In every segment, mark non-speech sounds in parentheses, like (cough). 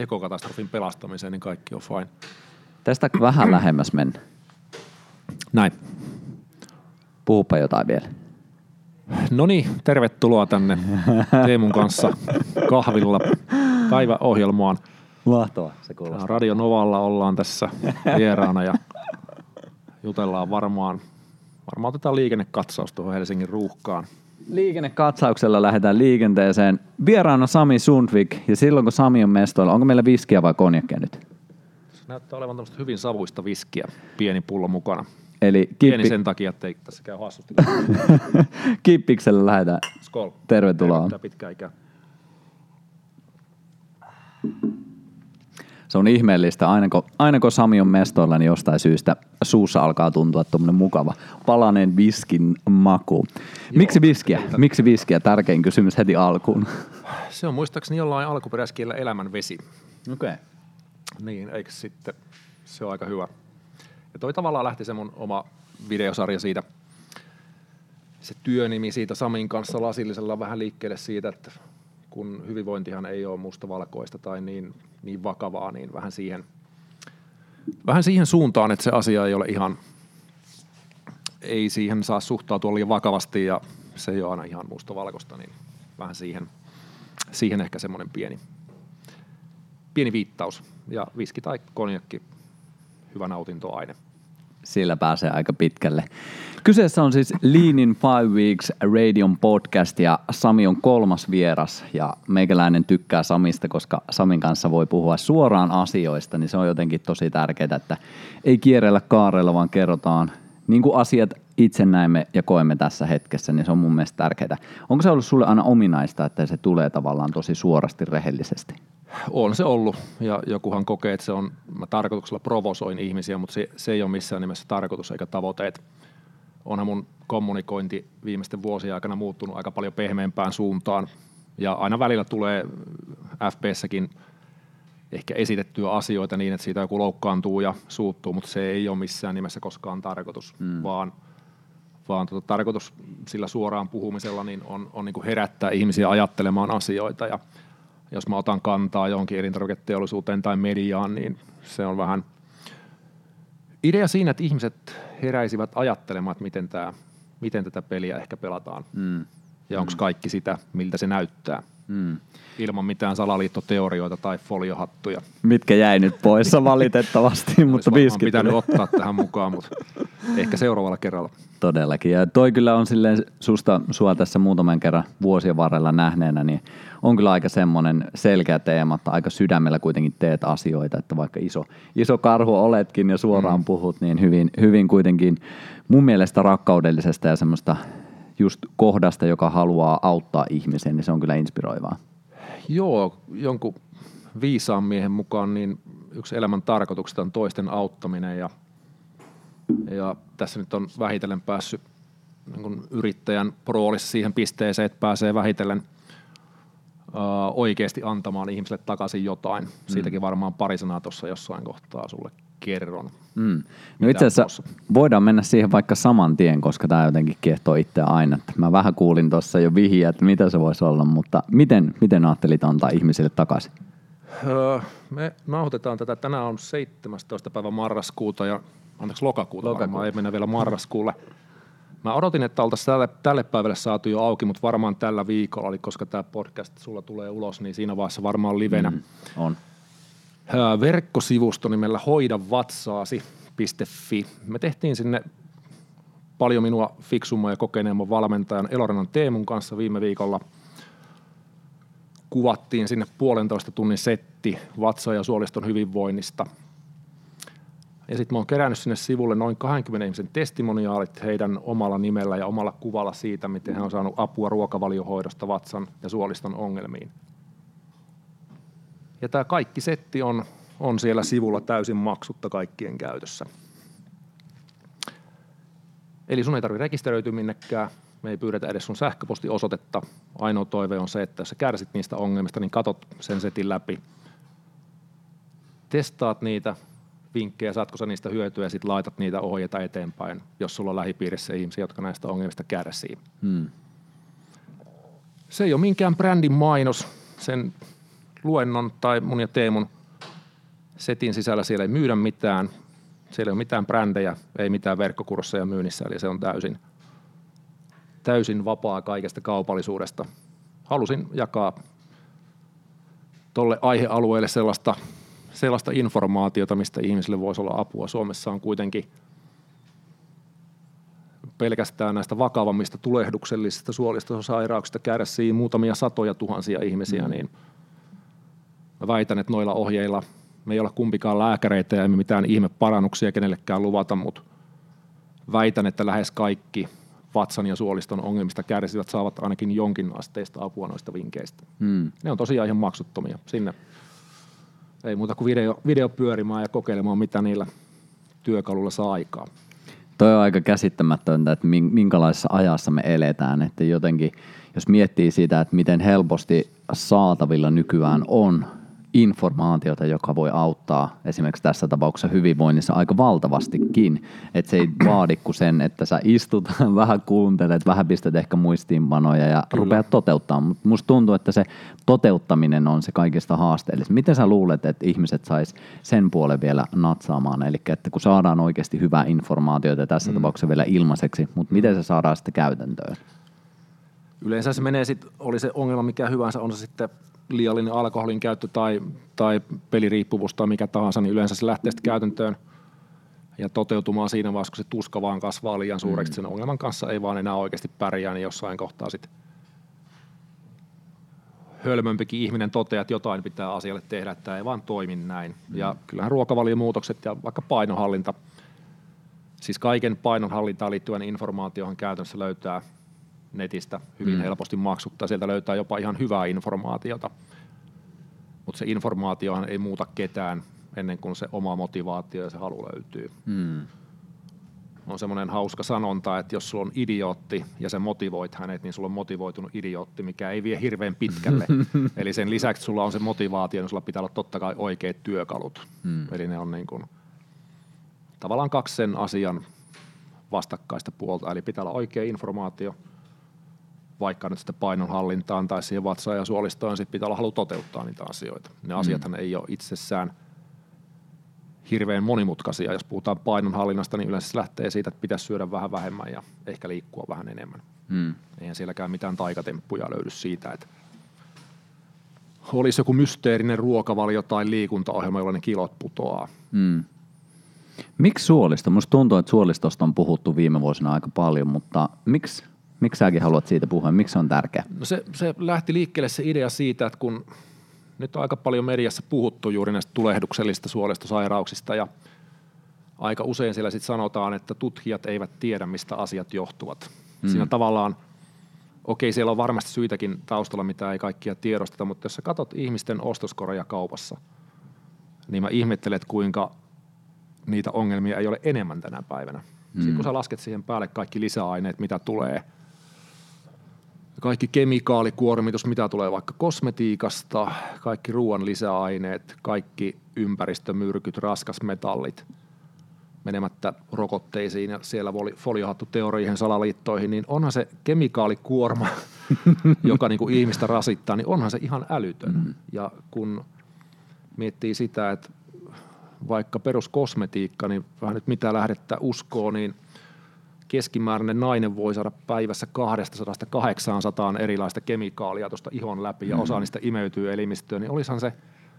ekokatastrofin pelastamiseen, niin kaikki on fine. Tästä vähän (clears throat) lähemmäs mennä. Näin. Puhupa jotain vielä. No niin, tervetuloa tänne Teemun kanssa kahvilla päiväohjelmaan. Mahtavaa, se kuulostaa. Radio Novalla ollaan tässä vieraana ja jutellaan varmaan, varmaan otetaan liikennekatsaus tuohon Helsingin ruuhkaan. Liikennekatsauksella lähdetään liikenteeseen. Vieraana Sami Sundvik ja silloin kun Sami on mestoilla, onko meillä viskiä vai konjakkia nyt? Näyttää olevan tämmöistä hyvin savuista viskiä, pieni pullo mukana. Eli Pieni kippi, sen takia, että ei tässä käy hassusti. (laughs) kippiksellä lähdetään. Skol. Tervetuloa. Tervetuloa. Se on ihmeellistä. Aina kun, aina kun Sami on mestoilla, niin jostain syystä suussa alkaa tuntua tuommoinen mukava palaneen viskin maku. Miksi viskiä? Miksi viskiä? Tärkein kysymys heti alkuun. Se on muistaakseni jollain alkuperäiskielellä elämän vesi. Okei. Okay. Niin, eikö sitten? Se on aika hyvä. Ja toi tavallaan lähti se mun oma videosarja siitä, se työnimi siitä Samin kanssa lasillisella vähän liikkeelle siitä, että kun hyvinvointihan ei ole mustavalkoista tai niin, niin vakavaa, niin vähän siihen, vähän siihen suuntaan, että se asia ei ole ihan, ei siihen saa suhtautua liian vakavasti ja se ei ole aina ihan mustavalkoista, niin vähän siihen, siihen ehkä semmoinen pieni, pieni viittaus. Ja viski tai konjakki, hyvä nautintoaine. Sillä pääsee aika pitkälle. Kyseessä on siis Lean in Five Weeks Radion podcast ja Sami on kolmas vieras ja meikäläinen tykkää Samista, koska Samin kanssa voi puhua suoraan asioista, niin se on jotenkin tosi tärkeää, että ei kierrellä kaarella, vaan kerrotaan niin kuin asiat itse näemme ja koemme tässä hetkessä, niin se on mun mielestä tärkeää. Onko se ollut sulle aina ominaista, että se tulee tavallaan tosi suorasti rehellisesti? On se ollut, ja jokuhan kokee, että se on, mä tarkoituksella provosoin ihmisiä, mutta se, se ei ole missään nimessä tarkoitus eikä tavoite. onhan mun kommunikointi viimeisten vuosien aikana muuttunut aika paljon pehmeämpään suuntaan, ja aina välillä tulee FPssäkin ehkä esitettyä asioita niin, että siitä joku loukkaantuu ja suuttuu, mutta se ei ole missään nimessä koskaan tarkoitus, mm. vaan, vaan tota, tarkoitus sillä suoraan puhumisella niin on, on niin kuin herättää ihmisiä ajattelemaan asioita ja jos mä otan kantaa johonkin elintarviketeollisuuteen tai mediaan, niin se on vähän idea siinä, että ihmiset heräisivät ajattelemaan, että miten, tämä, miten tätä peliä ehkä pelataan. Mm. Ja onko kaikki sitä, miltä se näyttää. Mm. Ilman mitään salaliittoteorioita tai foliohattuja. Mitkä jäi nyt poissa (laughs) valitettavasti, mutta viski pitänyt ottaa tähän mukaan, mutta ehkä seuraavalla kerralla. Todellakin. Ja toi kyllä on silleen susta sua tässä muutaman kerran vuosien varrella nähneenä, niin on kyllä aika semmoinen selkeä teema, että aika sydämellä kuitenkin teet asioita, että vaikka iso, iso karhu oletkin ja suoraan mm. puhut, niin hyvin, hyvin kuitenkin mun mielestä rakkaudellisesta ja semmoista just kohdasta, joka haluaa auttaa ihmisen, niin se on kyllä inspiroivaa. Joo, jonkun viisaan miehen mukaan niin yksi elämän tarkoituksesta on toisten auttaminen ja, ja tässä nyt on vähitellen päässyt niin yrittäjän roolissa siihen pisteeseen, että pääsee vähitellen oikeasti antamaan ihmiselle takaisin jotain. Mm. Siitäkin varmaan pari sanaa tuossa jossain kohtaa sulle kerron. Mm. No itse asiassa voidaan mennä siihen vaikka saman tien, koska tämä jotenkin kiehtoo itse aina. Mä vähän kuulin tuossa jo vihjiä, että mitä se voisi olla, mutta miten, miten ajattelit antaa ihmisille takaisin? Öö, me nauhoitetaan tätä. Tänään on 17. päivä marraskuuta ja anteeksi lokakuuta, lokakuuta. varmaan ei mennä vielä marraskuulle. Mä odotin, että oltaisiin tälle, tälle päivälle saatu jo auki, mutta varmaan tällä viikolla, eli koska tämä podcast sulla tulee ulos, niin siinä vaiheessa varmaan livenä. Mm, on verkkosivusto nimellä hoida vatsaasi.fi. Me tehtiin sinne paljon minua fiksumman ja kokeneemman valmentajan Elorannan Teemun kanssa viime viikolla. Kuvattiin sinne puolentoista tunnin setti vatsa- ja suoliston hyvinvoinnista. Ja sitten mä oon kerännyt sinne sivulle noin 20 ihmisen testimoniaalit heidän omalla nimellä ja omalla kuvalla siitä, miten he on saanut apua ruokavaliohoidosta vatsan ja suoliston ongelmiin. Ja tämä kaikki setti on, on siellä sivulla täysin maksutta kaikkien käytössä. Eli sun ei tarvitse rekisteröityä minnekään, me ei pyydetä edes sun sähköpostiosoitetta. Ainoa toive on se, että jos sä kärsit niistä ongelmista, niin katot sen setin läpi. Testaat niitä vinkkejä, saatko sä niistä hyötyä ja sitten laitat niitä ohjeita eteenpäin, jos sulla on lähipiirissä ihmisiä, jotka näistä ongelmista kärsii. Hmm. Se ei ole minkään brändin mainos, sen luennon tai mun ja Teemun setin sisällä siellä ei myydä mitään. Siellä ei ole mitään brändejä, ei mitään verkkokursseja myynnissä, eli se on täysin, täysin vapaa kaikesta kaupallisuudesta. Halusin jakaa tuolle aihealueelle sellaista, sellaista informaatiota, mistä ihmisille voisi olla apua. Suomessa on kuitenkin pelkästään näistä vakavammista tulehduksellisista suolistosairauksista kärsii muutamia satoja tuhansia ihmisiä, mm. niin mä väitän, että noilla ohjeilla me ei olla kumpikaan lääkäreitä ja emme mitään ihmeparannuksia kenellekään luvata, mutta väitän, että lähes kaikki vatsan ja suoliston ongelmista kärsivät saavat ainakin jonkin asteista apua noista vinkkeistä. Mm. Ne on tosiaan ihan maksuttomia. Sinne ei muuta kuin video, video pyörimään ja kokeilemaan, mitä niillä työkaluilla saa aikaa. Toi on aika käsittämätöntä, että minkälaisessa ajassa me eletään. Että jotenkin, jos miettii sitä, että miten helposti saatavilla nykyään on informaatiota, joka voi auttaa esimerkiksi tässä tapauksessa hyvinvoinnissa aika valtavastikin. Että se ei (clears throat) vaadi kuin sen, että sä istut, (laughs) vähän kuuntelet, vähän pistät ehkä muistiinpanoja ja Kyllä. rupeat toteuttamaan. Mutta musta tuntuu, että se toteuttaminen on se kaikista haasteellisin. Miten sä luulet, että ihmiset sais sen puolen vielä natsaamaan? Eli että kun saadaan oikeasti hyvää informaatiota tässä mm. tapauksessa vielä ilmaiseksi, mutta miten se saadaan sitten käytäntöön? Yleensä se menee sitten, oli se ongelma mikä hyvänsä, on se sitten liiallinen alkoholin käyttö tai, tai peliriippuvuus tai mikä tahansa, niin yleensä se lähtee sitten käytäntöön ja toteutumaan siinä vaiheessa, kun se tuska vaan kasvaa liian suureksi. Mm. Sen ongelman kanssa ei vaan enää oikeasti pärjää, niin jossain kohtaa sitten hölmömpikin ihminen toteaa, että jotain pitää asialle tehdä, että tämä ei vaan toimi näin. Mm. Ja kyllähän ruokavaliomuutokset ja vaikka painonhallinta, siis kaiken painonhallintaan liittyvän informaatiohan käytännössä löytää – netistä hyvin mm. helposti maksuttaa. Sieltä löytää jopa ihan hyvää informaatiota, mutta se informaatiohan ei muuta ketään ennen kuin se oma motivaatio ja se halu löytyy. Mm. On semmoinen hauska sanonta, että jos sulla on idiootti ja sä motivoit hänet, niin sulla on motivoitunut idiootti, mikä ei vie hirveän pitkälle. (laughs) Eli sen lisäksi sulla on se motivaatio, niin sulla pitää olla totta kai oikeat työkalut. Mm. Eli ne on niin kuin, tavallaan kaksi sen asian vastakkaista puolta. Eli pitää olla oikea informaatio – vaikka nyt sitten painonhallintaan tai siihen vatsaan ja suolistoon, sitten pitää olla halu toteuttaa niitä asioita. Ne mm. asiathan ei ole itsessään hirveän monimutkaisia. Jos puhutaan painonhallinnasta, niin yleensä se lähtee siitä, että pitäisi syödä vähän vähemmän ja ehkä liikkua vähän enemmän. Mm. Eihän sielläkään mitään taikatemppuja löydy siitä, että olisi joku mysteerinen ruokavalio tai liikuntaohjelma, jolla ne kilot putoaa. Mm. Miksi suolisto? Minusta tuntuu, että suolistosta on puhuttu viime vuosina aika paljon, mutta miksi Miksi säkin haluat siitä puhua? Miksi se on tärkeä? No se, se lähti liikkeelle se idea siitä, että kun nyt on aika paljon mediassa puhuttu juuri näistä tulehduksellisista suolistosairauksista ja aika usein siellä sitten sanotaan, että tutkijat eivät tiedä, mistä asiat johtuvat. Mm. Siinä tavallaan, okei siellä on varmasti syitäkin taustalla, mitä ei kaikkia tiedosteta, mutta jos sä katsot ihmisten ostoskoreja kaupassa, niin mä ihmettelen, että kuinka niitä ongelmia ei ole enemmän tänä päivänä. Mm. Sitten kun sä lasket siihen päälle kaikki lisäaineet, mitä tulee – kaikki kemikaalikuormitus, mitä tulee vaikka kosmetiikasta, kaikki ruoan lisäaineet, kaikki ympäristömyrkyt, raskasmetallit, menemättä rokotteisiin ja siellä foliohattu teorioihin, salaliittoihin, niin onhan se kemikaalikuorma, (laughs) joka niin kuin ihmistä rasittaa, niin onhan se ihan älytön. Mm. Ja kun miettii sitä, että vaikka peruskosmetiikka, niin vähän nyt mitä lähdettä uskoo, niin – keskimääräinen nainen voi saada päivässä 200-800 erilaista kemikaalia tuosta ihon läpi ja osa mm. niistä imeytyy elimistöön, niin olisihan se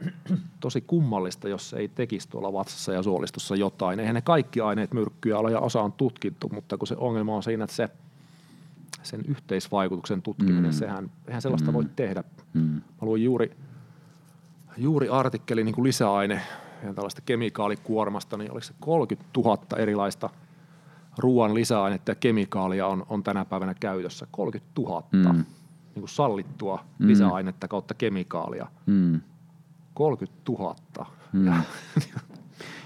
(clears throat) tosi kummallista, jos ei tekisi tuolla vatsassa ja suolistossa jotain. Eihän ne kaikki aineet myrkkyjä ole ja osa on tutkittu, mutta kun se ongelma on siinä, että se sen yhteisvaikutuksen tutkiminen, mm. sehän, eihän sellaista mm. voi tehdä. Mm. Mä luin juuri, juuri artikkeli niin kuin lisäaine ja tällaista kemikaalikuormasta, niin oliko se 30 000 erilaista – ruoan lisäainetta ja kemikaalia on, on tänä päivänä käytössä 30 000 mm. niin kuin sallittua mm. lisäainetta kautta kemikaalia. Mm. 30 000. Mm. Ja,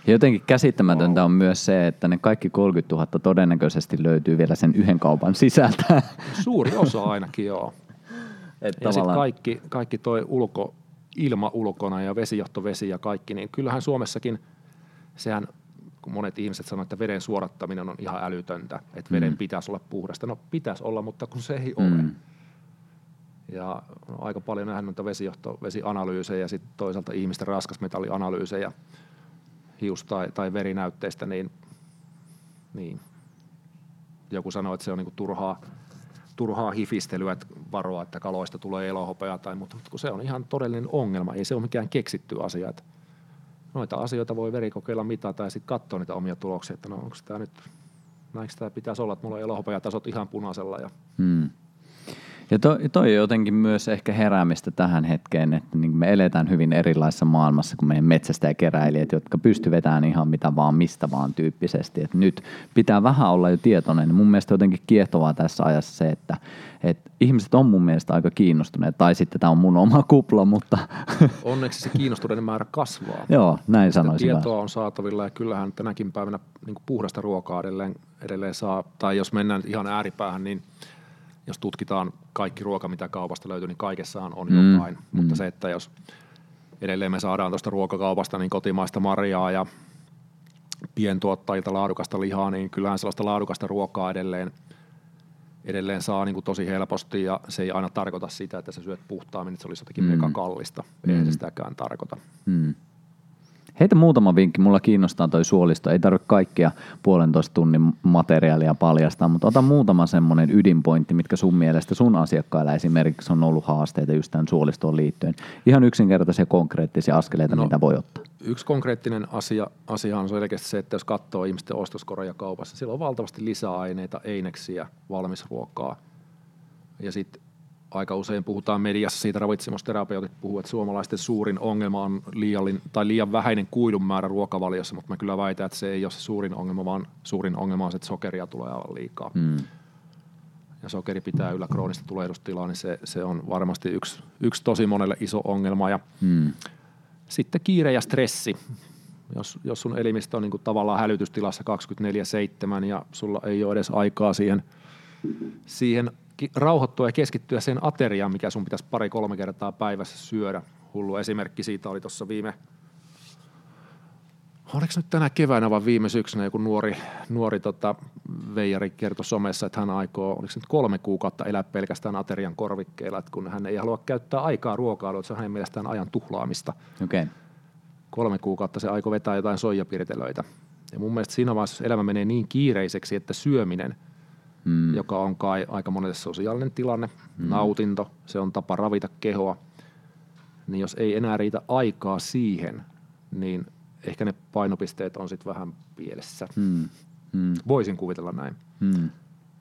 ja jotenkin käsittämätöntä wow. on myös se, että ne kaikki 30 000 todennäköisesti löytyy vielä sen yhden kaupan sisältä. Suuri osa ainakin, joo. Et ja sitten kaikki, kaikki toi ulko, ilma ulkona ja vesijohtovesi ja kaikki, niin kyllähän Suomessakin sehän kun monet ihmiset sanoo, että veden suorattaminen on ihan älytöntä, että veden mm. pitäisi olla puhdasta. No pitäisi olla, mutta kun se ei mm. ole. Ja no, aika paljon nähnyt noita vesijohto, vesianalyysejä ja sitten toisaalta ihmisten raskasmetallianalyysejä hius- tai, tai verinäytteistä, niin, niin joku sanoi, että se on niinku turhaa, turhaa hifistelyä, että varoa, että kaloista tulee elohopea tai mutta kun se on ihan todellinen ongelma, ei se ole mikään keksitty asia. Että noita asioita voi verikokeilla mitata ja sitten katsoa niitä omia tuloksia, että no onko tämä nyt, näinkö tämä pitäisi olla, että mulla on elohopeatasot ihan punaisella. Ja... Hmm. Ja toi, toi on jotenkin myös ehkä heräämistä tähän hetkeen, että niin me eletään hyvin erilaisessa maailmassa kuin meidän metsästäjäkeräilijät, jotka pystyvät vetämään ihan mitä vaan, mistä vaan tyyppisesti. Et nyt pitää vähän olla jo tietoinen. Mun mielestä jotenkin kiehtovaa tässä ajassa se, että, että ihmiset on mun mielestä aika kiinnostuneet, tai sitten tämä on mun oma kupla, mutta... (laughs) Onneksi se kiinnostuneiden määrä kasvaa. Joo, näin Sitä sanoisin. Tietoa on saatavilla ja kyllähän tänäkin päivänä niin puhdasta ruokaa edelleen, edelleen saa, tai jos mennään ihan ääripäähän, niin – jos tutkitaan kaikki ruoka, mitä kaupasta löytyy, niin kaikessaan on mm. jotain. Mm. Mutta se, että jos edelleen me saadaan tuosta ruokakaupasta niin kotimaista marjaa ja pientuottajilta laadukasta lihaa, niin kyllähän sellaista laadukasta ruokaa edelleen, edelleen saa niin kuin tosi helposti ja se ei aina tarkoita sitä, että sä syöt puhtaammin, että se olisi jotenkin mm. mega kallista. Ei mm. se sitäkään tarkoita. Mm. Heitä muutama vinkki, mulla kiinnostaa toi suolisto. Ei tarvitse kaikkia puolentoista tunnin materiaalia paljastaa, mutta ota muutama semmoinen ydinpointti, mitkä sun mielestä sun asiakkailla esimerkiksi on ollut haasteita just tämän suolistoon liittyen. Ihan yksinkertaisia konkreettisia askeleita, no, mitä voi ottaa. Yksi konkreettinen asia, asia on selkeästi se, että jos katsoo ihmisten ostoskoroja kaupassa, siellä on valtavasti lisäaineita, eineksiä, valmisruokaa. Ja sitten aika usein puhutaan mediassa siitä, ravitsemusterapeutit puhuu, että suomalaisten suurin ongelma on liiallin, tai liian vähäinen kuidun määrä ruokavaliossa, mutta mä kyllä väitän, että se ei ole se suurin ongelma, vaan suurin ongelma on se, että sokeria tulee aivan liikaa. Mm. Ja sokeri pitää yllä kroonista tulehdustilaa, niin se, se on varmasti yksi, yksi tosi monelle iso ongelma. Ja mm. Sitten kiire ja stressi. Jos, jos sun elimistö on niin kuin tavallaan hälytystilassa 24-7 ja sulla ei ole edes aikaa siihen, siihen rauhoittua ja keskittyä sen ateriaan, mikä sun pitäisi pari-kolme kertaa päivässä syödä. Hullu esimerkki siitä oli tuossa viime, oliko nyt tänä keväänä vai viime syksynä joku nuori, nuori tota, veijari kertoi somessa, että hän aikoo, oliko se nyt kolme kuukautta elää pelkästään aterian korvikkeilla, että kun hän ei halua käyttää aikaa ruokailuun, että se on hänen mielestään ajan tuhlaamista. Okay. Kolme kuukautta se aikoo vetää jotain soijapirtelöitä. Ja mun mielestä siinä vaiheessa, jos elämä menee niin kiireiseksi, että syöminen – mm. joka on kai aika monelle sosiaalinen tilanne, mm. nautinto, se on tapa ravita kehoa, niin jos ei enää riitä aikaa siihen, niin ehkä ne painopisteet on sitten vähän pielessä. Mm. Mm. Voisin kuvitella näin. Mm.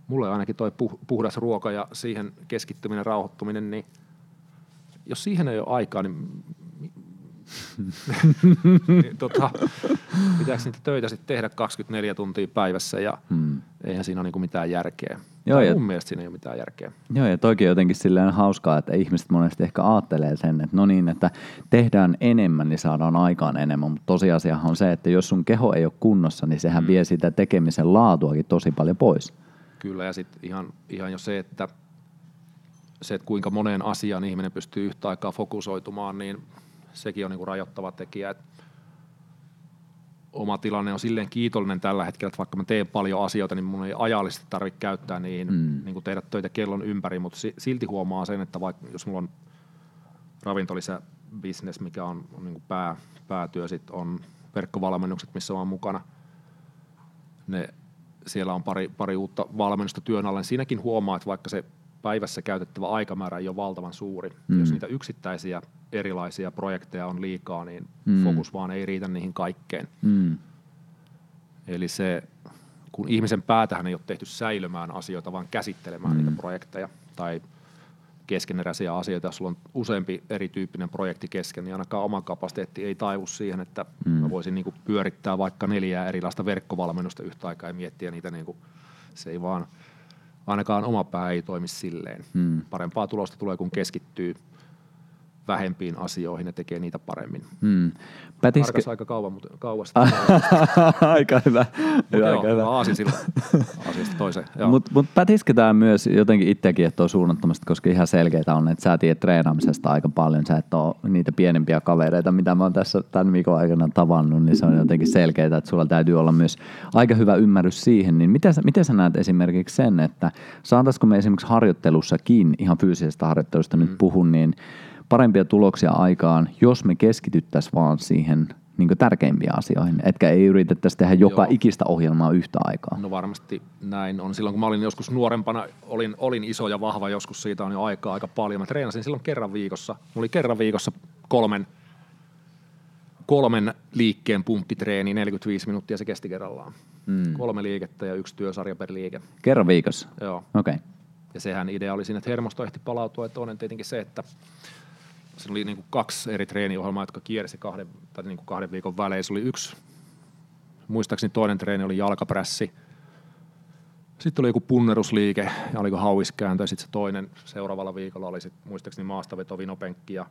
Mulle ainakin toi puhdas ruoka ja siihen keskittyminen, rauhoittuminen, niin jos siihen ei ole aikaa, niin niin, tota, pitääkö niitä töitä sitten tehdä 24 tuntia päivässä ja hmm. eihän siinä ole niinku mitään järkeä. Joo, ja, mun mielestä siinä ei ole mitään järkeä. Joo, ja toki jotenkin silleen hauskaa, että ihmiset monesti ehkä ajattelee sen, että no niin, että tehdään enemmän, niin saadaan aikaan enemmän, mutta tosiasiahan on se, että jos sun keho ei ole kunnossa, niin sehän hmm. vie sitä tekemisen laatuakin tosi paljon pois. Kyllä, ja sitten ihan, ihan jo se, että se, että kuinka moneen asiaan ihminen pystyy yhtä aikaa fokusoitumaan, niin sekin on niin kuin rajoittava tekijä. Et oma tilanne on silleen kiitollinen tällä hetkellä, että vaikka mä teen paljon asioita, niin mun ei ajallisesti tarvitse käyttää niin, mm. niin kuin tehdä töitä kellon ympäri, mutta silti huomaa sen, että vaikka jos mulla on ravintolisä business, mikä on, on niin kuin pää, päätyö, sit on verkkovalmennukset, missä on mukana, ne, siellä on pari, pari uutta valmennusta työn alle. Siinäkin huomaa, että vaikka se päivässä käytettävä aikamäärä ei ole valtavan suuri. Mm. Jos niitä yksittäisiä erilaisia projekteja on liikaa, niin mm. fokus vaan ei riitä niihin kaikkeen. Mm. Eli se, kun ihmisen päätähän ei ole tehty säilymään asioita, vaan käsittelemään mm. niitä projekteja tai keskeneräisiä asioita, jos sulla on useampi erityyppinen projekti kesken, niin ainakaan oma kapasiteetti ei taivu siihen, että mm. mä voisin niin pyörittää vaikka neljää erilaista verkkovalmennusta yhtä aikaa ja miettiä niitä, niin kuin, se ei vaan – ainakaan oma pää ei toimi silleen. Hmm. Parempaa tulosta tulee, kun keskittyy vähempiin asioihin ja tekee niitä paremmin. Hmm. Pätiske... Karkas aika kauan, mutta kauasta. (laughs) aika hyvä. hyvä joo, aika hyvä. aasin sillä (laughs) asiasta toiseen. Mutta mut pätisketään myös jotenkin itseäkin, että on suunnattomasti, koska ihan selkeitä on, että sä tiedät treenaamisesta aika paljon. Sä et ole niitä pienempiä kavereita, mitä mä oon tässä tämän viikon aikana tavannut, niin se on jotenkin selkeää, että sulla täytyy olla myös aika hyvä ymmärrys siihen. Niin miten sä, miten sä näet esimerkiksi sen, että saataisiko me esimerkiksi harjoittelussakin, ihan fyysisestä harjoittelusta mm. nyt puhun, niin parempia tuloksia aikaan, jos me keskityttäisiin vaan siihen niin tärkeimpiä asioihin, etkä ei yritettäisi tehdä joka Joo. ikistä ohjelmaa yhtä aikaa. No varmasti näin on. Silloin kun mä olin joskus nuorempana, olin, olin iso ja vahva joskus, siitä on jo aikaa aika paljon. Mä treenasin silloin kerran viikossa. Mulla oli kerran viikossa kolmen, kolmen liikkeen pumppitreeni, 45 minuuttia se kesti kerrallaan. Mm. Kolme liikettä ja yksi työsarja per liike. Kerran viikossa? Joo. Okei. Okay. Ja sehän idea oli siinä, että hermosto ehti palautua. Ja toinen tietenkin se, että se oli niin kuin kaksi eri treeniohjelmaa, jotka kiersi kahden, tai niin kuin kahden viikon välein. Se oli yksi, muistaakseni toinen treeni oli jalkaprässi. Sitten oli joku punnerusliike ja oliko hauiskääntö. Ja sitten se toinen seuraavalla viikolla oli sit, muistaakseni maastaveto, vinopenkki ja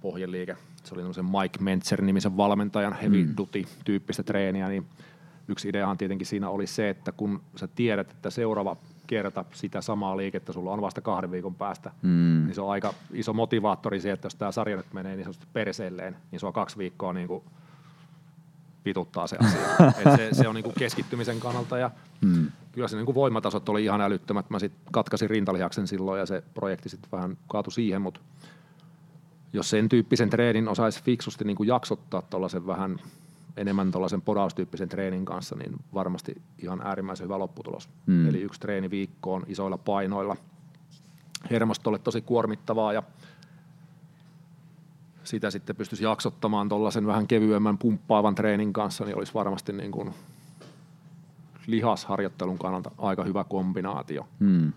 pohjeliike. Se oli se Mike Mentzer-nimisen valmentajan heavy mm. duty tyyppistä treeniä. Niin yksi ideahan tietenkin siinä oli se, että kun sä tiedät, että seuraava kerta sitä samaa liikettä sulla on vasta kahden viikon päästä, mm. niin se on aika iso motivaattori se, että jos tämä sarja nyt menee niin sanotusti perseelleen, niin se on kaksi viikkoa niin kuin vituttaa se asia. (laughs) Et se, se on niin kuin keskittymisen kannalta ja mm. kyllä se niin kuin voimatasot oli ihan älyttömät. Mä sitten katkasin rintalihaksen silloin ja se projekti sitten vähän kaatui siihen, mutta jos sen tyyppisen treenin osaisi fiksusti niin kuin jaksottaa tuollaisen vähän enemmän tuollaisen podaustyyppisen treenin kanssa, niin varmasti ihan äärimmäisen hyvä lopputulos. Mm. Eli yksi treeni viikkoon isoilla painoilla. Hermostolle tosi kuormittavaa ja sitä sitten pystyisi jaksottamaan tuollaisen vähän kevyemmän pumppaavan treenin kanssa, niin olisi varmasti niin kuin lihasharjoittelun kannalta aika hyvä kombinaatio. Mm.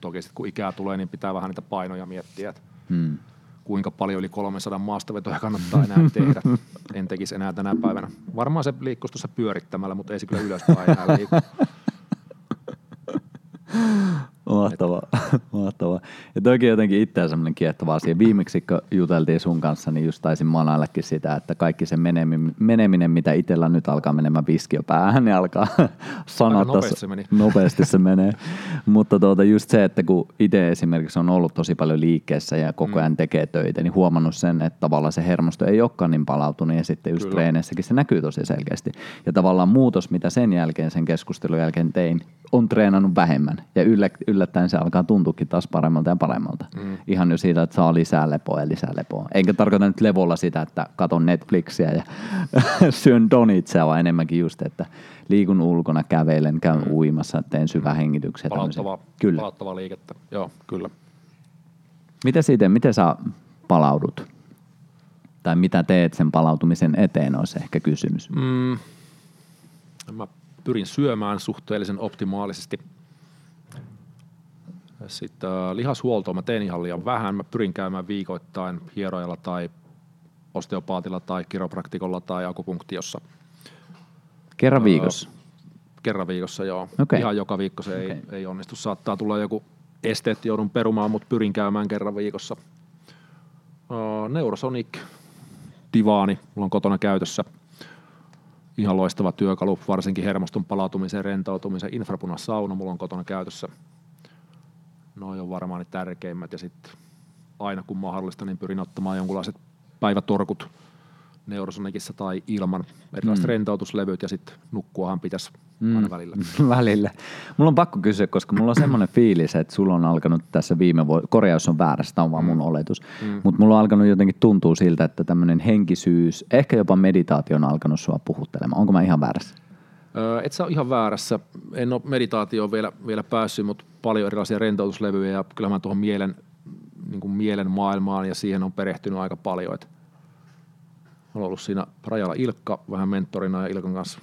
Toki sitten kun ikää tulee, niin pitää vähän niitä painoja miettiä, että mm kuinka paljon yli 300 maastavetoja kannattaa enää tehdä. (laughs) En tekisi enää tänä päivänä. Varmaan se liikkuisi tuossa pyörittämällä, mutta ei se kyllä ylöspäin enää liiku. (laughs) Mahtavaa, (laughs) mahtavaa. Ja toki jotenkin itseään semmoinen kiehtova asia. Viimeksi kun juteltiin sun kanssa, niin just taisin manaillekin sitä, että kaikki se meneminen, meneminen mitä itsellä nyt alkaa menemään viskio päähän, niin alkaa (laughs) sanat nopeasti se, meni. nopeasti se menee. (laughs) Mutta tuota, just se, että kun itse esimerkiksi on ollut tosi paljon liikkeessä ja koko ajan mm. tekee töitä, niin huomannut sen, että tavallaan se hermosto ei olekaan niin palautunut ja sitten just treeneissäkin se näkyy tosi selkeästi. Ja tavallaan muutos, mitä sen jälkeen, sen keskustelun jälkeen tein, on treenannut vähemmän ja yllä, yllättäen se alkaa tuntuukin taas paremmalta ja paremmalta. Mm. Ihan jo siitä, että saa lisää lepoa ja lisää lepoa. Enkä tarkoita nyt levolla sitä, että katon Netflixiä ja (laughs) syön donitsia, vaan enemmänkin just, että liikun ulkona, kävelen, käyn mm. uimassa, teen syvähengityksiä. Palauttavaa, kyllä. palauttavaa liikettä, joo, kyllä. Miten siitä, miten sä palaudut? Tai mitä teet sen palautumisen eteen, olisi ehkä kysymys. Mm. Mä pyrin syömään suhteellisen optimaalisesti – sitten äh, lihashuoltoa mä teen ihan liian vähän. Mä pyrin käymään viikoittain hierojalla tai osteopaatilla tai kiropraktikolla tai akupunktiossa. Kerran viikossa? kerran viikossa, joo. Okay. Ihan joka viikko se okay. ei, ei onnistu. Saattaa tulla joku esteet, joudun perumaan, mutta pyrin käymään kerran viikossa. Uh, Neurosonic divaani, mulla on kotona käytössä. Ihan loistava työkalu, varsinkin hermoston palautumisen, rentoutumisen. Infrapunasauna mulla on kotona käytössä – Noin on varmaan ne tärkeimmät ja sitten aina kun mahdollista, niin pyrin ottamaan jonkunlaiset päivätorkut Neurosonicissa tai ilman erilaiset mm. rentoutuslevyt ja sitten nukkuahan pitäisi mm. aina välillä. (laughs) välillä. Mulla on pakko kysyä, koska mulla on semmoinen fiilis, että sulla on alkanut tässä viime vuonna, korjaus on väärässä, tämä on vaan mun mm. oletus, mm. mutta mulla on alkanut jotenkin tuntua siltä, että tämmöinen henkisyys, ehkä jopa meditaatio on alkanut sua puhuttelemaan. Onko mä ihan väärässä? Et sä ole ihan väärässä. En ole meditaatioon vielä, vielä päässyt, mutta paljon erilaisia rentoutuslevyjä ja kyllä mä tuohon mielen, niin kuin mielen maailmaan ja siihen on perehtynyt aika paljon. Et olen ollut siinä Rajalla Ilkka vähän mentorina ja Ilkan kanssa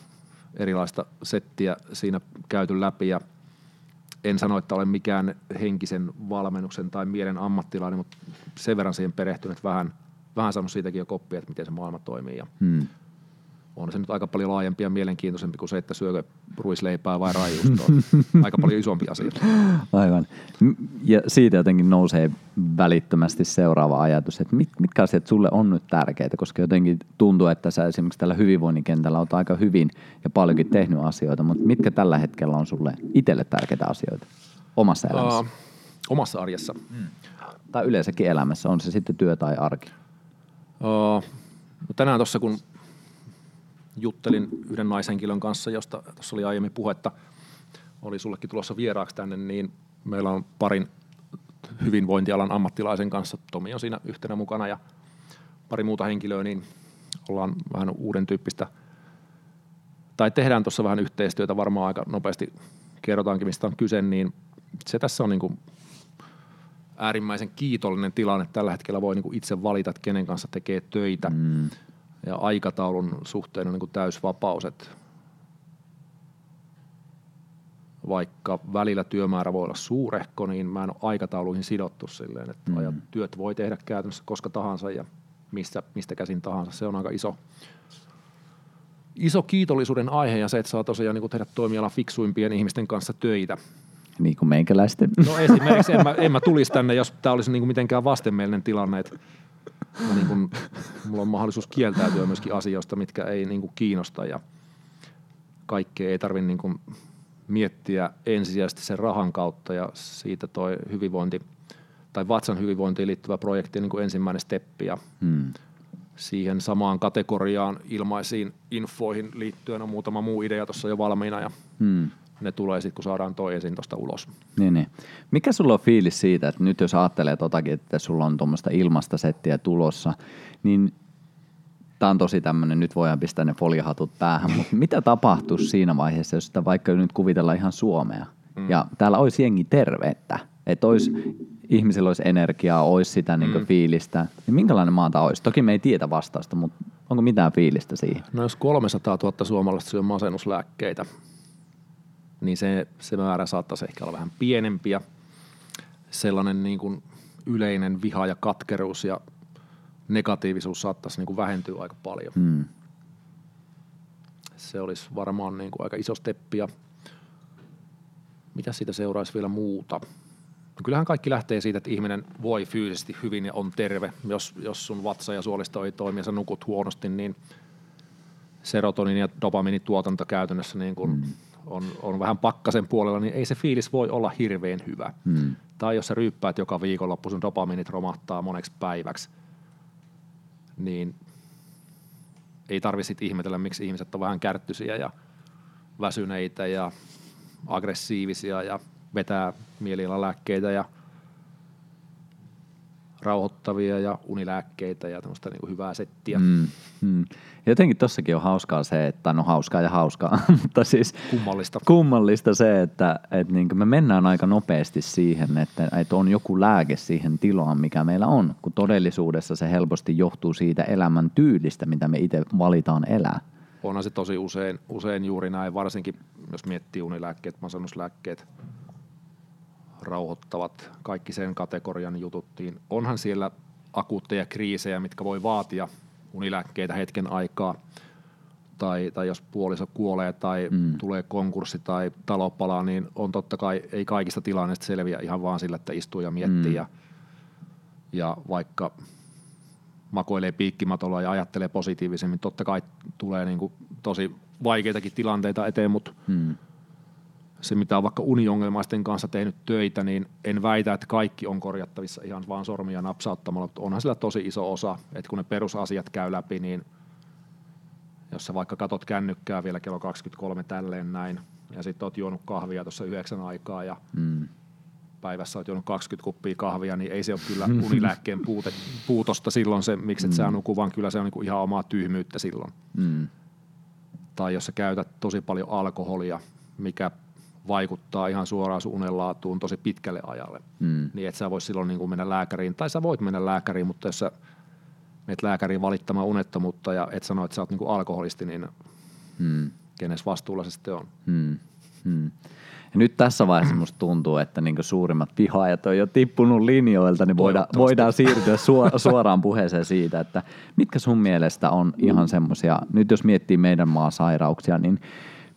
erilaista settiä siinä käyty läpi ja en sano, että olen mikään henkisen valmennuksen tai mielen ammattilainen, mutta sen verran siihen perehtynyt vähän, vähän saanut siitäkin jo koppia, että miten se maailma toimii ja hmm on se nyt aika paljon laajempi ja mielenkiintoisempi kuin se, että syökö ruisleipää vai raijuustoa. (laughs) aika paljon isompi asia. Aivan. Ja siitä jotenkin nousee välittömästi seuraava ajatus, että mit, mitkä asiat sulle on nyt tärkeitä, koska jotenkin tuntuu, että sä esimerkiksi tällä hyvinvoinnin kentällä olet aika hyvin ja paljonkin tehnyt asioita, mutta mitkä tällä hetkellä on sulle itselle tärkeitä asioita omassa elämässä? Uh, omassa arjessa. Hmm. Tai yleensäkin elämässä, on se sitten työ tai arki? Uh, no tänään tuossa kun juttelin yhden naishenkilön kanssa, josta tuossa oli aiemmin puhetta, oli sullekin tulossa vieraaksi tänne, niin meillä on parin hyvinvointialan ammattilaisen kanssa, Tomi on siinä yhtenä mukana ja pari muuta henkilöä, niin ollaan vähän uuden tyyppistä, tai tehdään tuossa vähän yhteistyötä, varmaan aika nopeasti kerrotaankin, mistä on kyse, niin se tässä on niin kuin äärimmäisen kiitollinen tilanne. Tällä hetkellä voi niin kuin itse valita, että kenen kanssa tekee töitä. Mm ja aikataulun suhteen on niin kuin täysvapaus, että vaikka välillä työmäärä voi olla suurehko, niin mä en ole aikatauluihin sidottu silleen, että mm. työt voi tehdä käytännössä koska tahansa ja mistä, mistä käsin tahansa. Se on aika iso, iso kiitollisuuden aihe ja se, että saa tosiaan niin tehdä toimiala fiksuimpien ihmisten kanssa töitä. Niin kuin meikäläisten. No esimerkiksi en mä, en mä tulisi tänne, jos tämä olisi niin kuin mitenkään vastenmielinen tilanne, että mä niin kuin, mulla on mahdollisuus kieltäytyä myöskin asioista, mitkä ei niin kuin kiinnosta ja kaikkea ei tarvitse niin miettiä ensisijaisesti sen rahan kautta ja siitä toi hyvinvointi tai vatsan hyvinvointiin liittyvä projekti niin kuin ensimmäinen steppi ja hmm. siihen samaan kategoriaan ilmaisiin infoihin liittyen on muutama muu idea tuossa jo valmiina ja hmm ne tulee sitten, kun saadaan toi ensin tuosta ulos. Niin, niin. Mikä sulla on fiilis siitä, että nyt jos ajattelee totakin, että sulla on tuommoista ilmasta settiä tulossa, niin tämä on tosi tämmöinen, nyt voidaan pistää ne foliohatut päähän, mutta mitä tapahtuisi siinä vaiheessa, jos sitä vaikka nyt kuvitellaan ihan Suomea, mm. ja täällä olisi jengi tervettä, että olisi, ihmisillä olisi energiaa, olisi sitä niin mm. fiilistä, niin minkälainen maata olisi? Toki me ei tiedä vastausta, mutta onko mitään fiilistä siihen? No jos 300 000 suomalaista syö masennuslääkkeitä, niin se, se määrä saattaisi ehkä olla vähän pienempi ja sellainen niin kuin yleinen viha ja katkeruus ja negatiivisuus saattaisi niin kuin vähentyä aika paljon. Hmm. Se olisi varmaan niin kuin aika iso steppi ja mitä siitä seuraisi vielä muuta? No kyllähän kaikki lähtee siitä, että ihminen voi fyysisesti hyvin ja on terve. Jos, jos sun vatsa ja suolisto ei toimi ja sä nukut huonosti, niin serotonin ja dopamiinituotanto käytännössä niin kuin hmm on, on vähän pakkasen puolella, niin ei se fiilis voi olla hirveän hyvä. Hmm. Tai jos sä ryyppäät joka viikonloppu, sun dopamiinit romahtaa moneksi päiväksi, niin ei tarvitse ihmetellä, miksi ihmiset on vähän kärttyisiä ja väsyneitä ja aggressiivisia ja vetää mielialalääkkeitä ja – rauhoittavia ja unilääkkeitä ja tämmöistä niin kuin hyvää settiä. Mm, mm. Jotenkin tossakin on hauskaa se, että no hauskaa ja hauskaa, (laughs) mutta siis kummallista, kummallista se, että, että niin me mennään aika nopeasti siihen, että, että on joku lääke siihen tilaan, mikä meillä on, kun todellisuudessa se helposti johtuu siitä elämän tyylistä, mitä me itse valitaan elää. Onhan se tosi usein, usein juuri näin, varsinkin jos miettii unilääkkeet, masennuslääkkeet – rauhoittavat, kaikki sen kategorian jututtiin. Onhan siellä akuutteja kriisejä, mitkä voi vaatia unilääkkeitä hetken aikaa, tai, tai jos puoliso kuolee tai mm. tulee konkurssi tai talo palaa, niin on totta kai, ei kaikista tilanneista selviä ihan vaan sillä, että istuu ja miettii mm. ja, ja vaikka makoilee piikkimatolla ja ajattelee positiivisemmin, totta kai tulee niin kuin tosi vaikeitakin tilanteita eteen, mutta mm se, mitä on vaikka uniongelmaisten kanssa tehnyt töitä, niin en väitä, että kaikki on korjattavissa ihan vaan sormia napsauttamalla, mutta onhan sillä tosi iso osa, että kun ne perusasiat käy läpi, niin jos sä vaikka katot kännykkää vielä kello 23 tälleen näin, ja sitten oot juonut kahvia tuossa yhdeksän aikaa ja mm. päivässä oot juonut 20 kuppia kahvia, niin ei se ole kyllä (laughs) unilääkkeen puute, puutosta silloin se, miksi et mm. sä nuku, vaan kyllä se on niinku ihan omaa tyhmyyttä silloin. Mm. Tai jos sä käytät tosi paljon alkoholia, mikä vaikuttaa ihan suoraan sun unenlaatuun tosi pitkälle ajalle. Mm. Niin et sä voi silloin niin kuin mennä lääkäriin, tai sä voit mennä lääkäriin, mutta jos sä menet lääkäriin valittamaan unettomuutta ja et sano, että sä oot niin kuin alkoholisti, niin mm. kenes vastuulla se sitten on. Mm. Mm. Ja nyt tässä vaiheessa musta tuntuu, että niin suurimmat vihaajat on jo tippunut linjoilta, niin voidaan, voidaan siirtyä suoraan puheeseen siitä, että mitkä sun mielestä on ihan semmoisia, nyt jos miettii meidän maa sairauksia, niin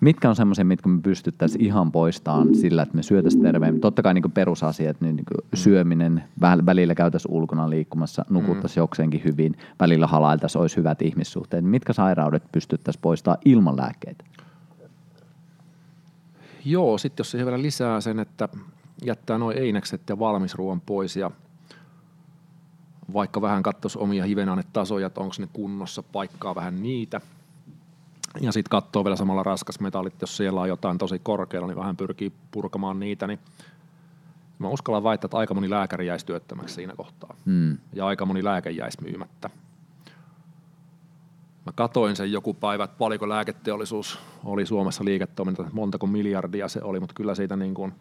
mitkä on semmoisia, mitkä me pystyttäisiin ihan poistamaan sillä, että me syötäisiin terveemmin. Totta kai niin perusasiat, niin, niin mm. syöminen, välillä käytäisiin ulkona liikkumassa, nukuttaisiin mm. jokseenkin hyvin, välillä halailtaisiin, olisi hyvät ihmissuhteet. Mitkä sairaudet pystyttäisiin poistamaan ilman lääkkeitä? Joo, sitten jos siihen vielä lisää sen, että jättää noin einekset ja valmisruoan pois ja vaikka vähän katsoisi omia hivenainetasoja, että onko ne kunnossa, paikkaa vähän niitä – ja sitten katsoo vielä samalla raskasmetallit, jos siellä on jotain tosi korkealla, niin vähän pyrkii purkamaan niitä, niin mä uskallan väittää, että aika moni lääkäri jäisi työttömäksi siinä kohtaa. Mm. Ja aika moni lääke jäisi myymättä. Mä katoin sen joku päivä, että paljonko lääketeollisuus oli Suomessa liiketoiminta, montako miljardia se oli, mutta kyllä siitä niin kuin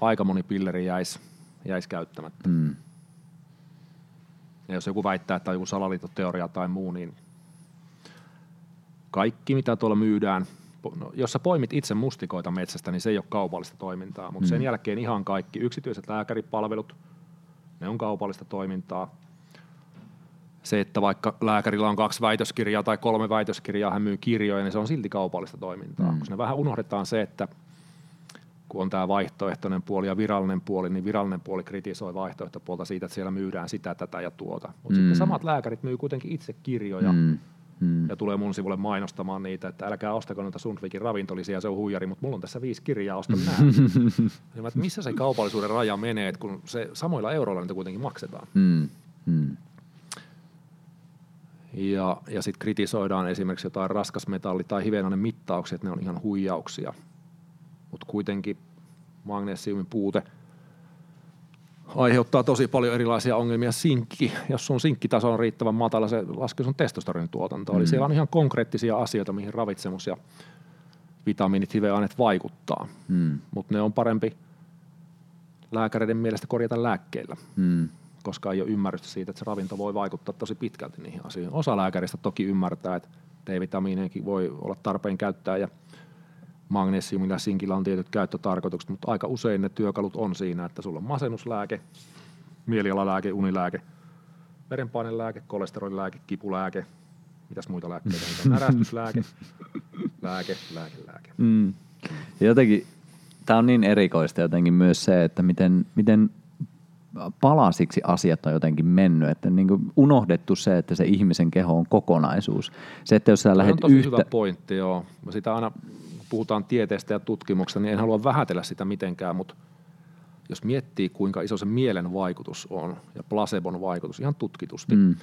aika moni pilleri jäisi, jäisi käyttämättä. Mm. Ja jos joku väittää, että on joku salaliittoteoria tai muu, niin kaikki, mitä tuolla myydään, no, jos sä poimit itse mustikoita metsästä, niin se ei ole kaupallista toimintaa, mutta mm. sen jälkeen ihan kaikki yksityiset lääkäripalvelut, ne on kaupallista toimintaa. Se, että vaikka lääkärillä on kaksi väitöskirjaa tai kolme väitöskirjaa, hän myy kirjoja, niin se on silti kaupallista toimintaa. Mm. Koska ne vähän unohdetaan se, että kun on tämä vaihtoehtoinen puoli ja virallinen puoli, niin virallinen puoli kritisoi vaihtoehtopuolta siitä, että siellä myydään sitä, tätä ja tuota. Mutta mm. sitten samat lääkärit myy kuitenkin itse kirjoja, mm hmm. ja tulee mun sivulle mainostamaan niitä, että älkää ostako noita Sundvikin ravintolisia, se on huijari, mutta mulla on tässä viisi kirjaa, osta nämä. (laughs) niin, että missä se kaupallisuuden raja menee, että kun se samoilla euroilla niitä kuitenkin maksetaan. Hmm. Ja, ja sitten kritisoidaan esimerkiksi jotain raskasmetalli- tai hivenainen mittauksia, että ne on ihan huijauksia. Mutta kuitenkin magnesiumin puute – aiheuttaa tosi paljon erilaisia ongelmia. Sinkki, jos sun sinkkitaso on riittävän matala, se laskee sun testosteronin tuotantoa. Mm. Eli siellä on ihan konkreettisia asioita, mihin ravitsemus ja vitamiinit, hiveaineet vaikuttaa. Mm. Mutta ne on parempi lääkäreiden mielestä korjata lääkkeillä, mm. koska ei ole ymmärrystä siitä, että se ravinto voi vaikuttaa tosi pitkälti niihin asioihin. Osa lääkäristä toki ymmärtää, että D-vitamiinejakin voi olla tarpeen käyttää ja magnesiumilla ja sinkillä on tietyt käyttötarkoitukset, mutta aika usein ne työkalut on siinä, että sulla on masennuslääke, mielialalääke, unilääke, verenpainelääke, kolesterolilääke, kipulääke, mitäs muita lääkkeitä, (laughs) närästyslääke, lääke, lääke, lääke. Mm. jotenkin, tämä on niin erikoista jotenkin myös se, että miten, miten palasiksi asiat on jotenkin mennyt, että niin kuin unohdettu se, että se ihmisen keho on kokonaisuus. Se, että jos sä lähdet on tosi yhtä... hyvä pointti, joo. Mä sitä aina puhutaan tieteestä ja tutkimuksesta, niin en halua vähätellä sitä mitenkään, mutta jos miettii, kuinka iso se mielen vaikutus on ja placebon vaikutus ihan tutkitusti, mm.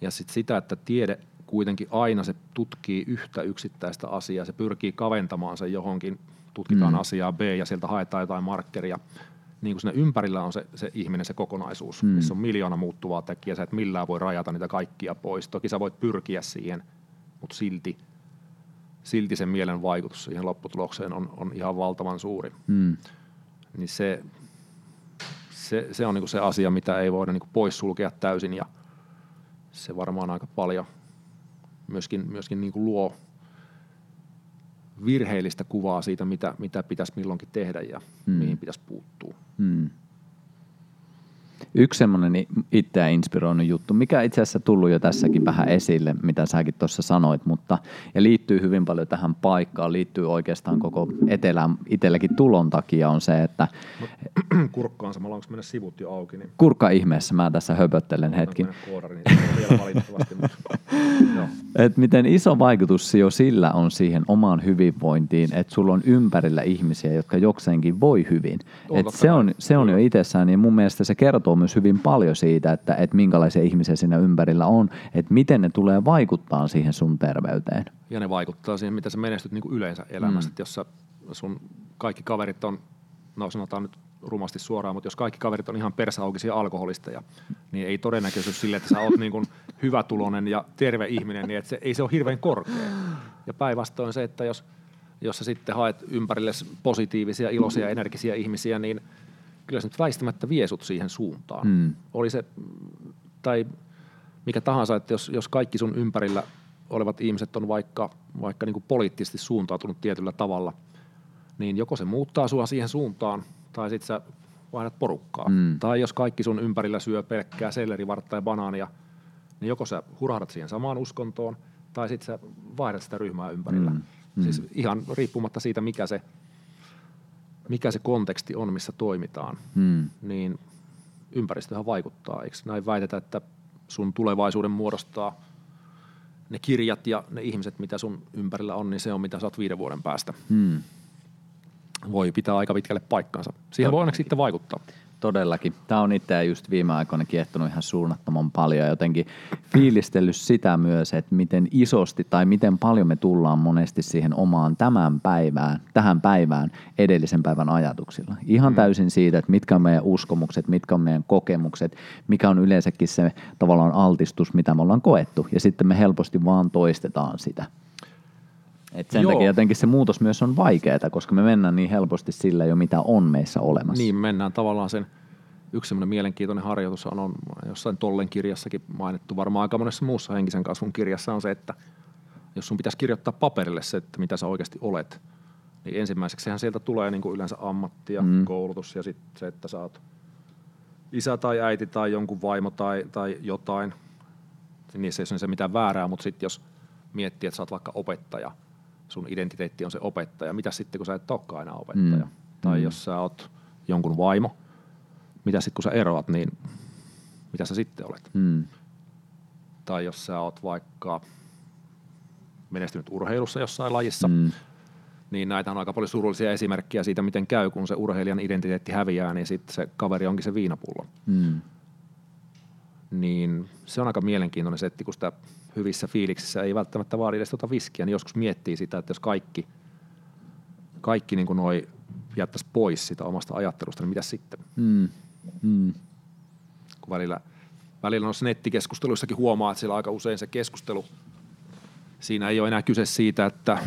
ja sitten sitä, että tiede kuitenkin aina se tutkii yhtä yksittäistä asiaa, se pyrkii kaventamaan sen johonkin, tutkitaan mm. asiaa B ja sieltä haetaan jotain markkeria, niin kuin siinä ympärillä on se, se ihminen, se kokonaisuus, mm. missä on miljoona muuttuvaa tekijää, sä et millään voi rajata niitä kaikkia pois. Toki sä voit pyrkiä siihen, mutta silti – silti sen mielen vaikutus siihen lopputulokseen on, on ihan valtavan suuri. Mm. Niin se, se, se on niin se asia, mitä ei voida niin poissulkea täysin ja se varmaan aika paljon myöskin, myöskin niin luo virheellistä kuvaa siitä, mitä, mitä pitäisi milloinkin tehdä ja mm. mihin pitäisi puuttua. Mm. Yksi semmoinen itseä inspiroinut juttu, mikä itse asiassa tullut jo tässäkin vähän esille, mitä säkin tuossa sanoit, mutta ja liittyy hyvin paljon tähän paikkaan, liittyy oikeastaan koko etelään itselläkin tulon takia on se, että... Kurkkaan samalla, onko mennä sivut jo auki? Niin... Kurkka ihmeessä, mä tässä höpöttelen hetki. Koodari, niin (laughs) Et miten iso vaikutus jo sillä on siihen omaan hyvinvointiin, että sulla on ympärillä ihmisiä, jotka jokseenkin voi hyvin. Et se on, se on jo itsessään, niin mun mielestä se kertoo myös hyvin paljon siitä, että, että minkälaisia ihmisiä siinä ympärillä on, että miten ne tulee vaikuttaa siihen sun terveyteen. Ja ne vaikuttaa siihen, mitä sä menestyt niin kuin yleensä elämässä, mm. jos sä, sun kaikki kaverit on, no sanotaan nyt rumasti suoraan, mutta jos kaikki kaverit on ihan persaukisia alkoholisteja, niin ei todennäköisyys sille, että sä oot niin kuin hyvätulonen ja terve ihminen, niin että se, ei se ole hirveän korkea. Ja päinvastoin se, että jos, jos sä sitten haet ympärille positiivisia, iloisia, energisiä ihmisiä, niin – kyllä se nyt väistämättä vie sut siihen suuntaan. Mm. Oli se, tai mikä tahansa, että jos, jos kaikki sun ympärillä olevat ihmiset on vaikka, vaikka niin kuin poliittisesti suuntautunut tietyllä tavalla, niin joko se muuttaa sua siihen suuntaan, tai sitten sä vaihdat porukkaa. Mm. Tai jos kaikki sun ympärillä syö pelkkää sellerivartta ja banaania, niin joko sä hurahdat siihen samaan uskontoon, tai sitten sä vaihdat sitä ryhmää ympärillä. Mm. Mm. Siis ihan riippumatta siitä, mikä se, mikä se konteksti on, missä toimitaan, Mm. niin ympäristöhän vaikuttaa. Eikö näin väitetä, että sun tulevaisuuden muodostaa ne kirjat ja ne ihmiset, mitä sun ympärillä on, niin se on mitä sä oot viiden vuoden päästä. Mm. Voi pitää aika pitkälle paikkansa. Siihen voi onneksi sitten vaikuttaa. Todellakin. Tämä on itseä just viime aikoina kiehtonut ihan suunnattoman paljon ja jotenkin fiilistellyt sitä myös, että miten isosti tai miten paljon me tullaan monesti siihen omaan tämän päivään, tähän päivään edellisen päivän ajatuksilla. Ihan Mm. täysin siitä, että mitkä on meidän uskomukset, mitkä on meidän kokemukset, mikä on yleensäkin se tavallaan altistus, mitä me ollaan koettu ja sitten me helposti vaan toistetaan sitä. Et sen Joo. takia jotenkin se muutos myös on vaikeaa, koska me mennään niin helposti sillä jo, mitä on meissä olemassa. Niin mennään tavallaan sen, yksi semmoinen mielenkiintoinen harjoitus on, on jossain Tollen kirjassakin mainittu, varmaan aika monessa muussa henkisen kasvun kirjassa on se, että jos sun pitäisi kirjoittaa paperille se, että mitä sä oikeasti olet, niin ensimmäiseksihän sieltä tulee niin kuin yleensä ammatti ja Mm. koulutus ja sitten se, että sä oot isä tai äiti tai jonkun vaimo tai, tai jotain. Niissä ei ole se mitään väärää, mutta sitten jos miettii, että sä oot vaikka opettaja, sun identiteetti on se opettaja, mitä sitten kun sä et olekaan enää opettaja? Mm. Tai Mm. jos sä oot jonkun vaimo, mitä sitten kun sä eroat, niin mitä sä sitten olet? Mm. Tai jos sä oot vaikka menestynyt urheilussa jossain lajissa, Mm. niin näitä on aika paljon surullisia esimerkkejä siitä, miten käy, kun se urheilijan identiteetti häviää, niin sitten se kaveri onkin se viinapullo. Mm. Niin se on aika mielenkiintoinen setti, kun sitä hyvissä fiiliksissä ei välttämättä vaadi edes tuota viskiä, niin joskus miettii sitä, että jos kaikki, kaikki niin kuin noi jättäisi pois sitä omasta ajattelusta, niin mitä sitten? Mm. Mm. kun välillä, välillä noissa nettikeskusteluissakin huomaa, että siellä aika usein se keskustelu, siinä ei ole enää kyse siitä, että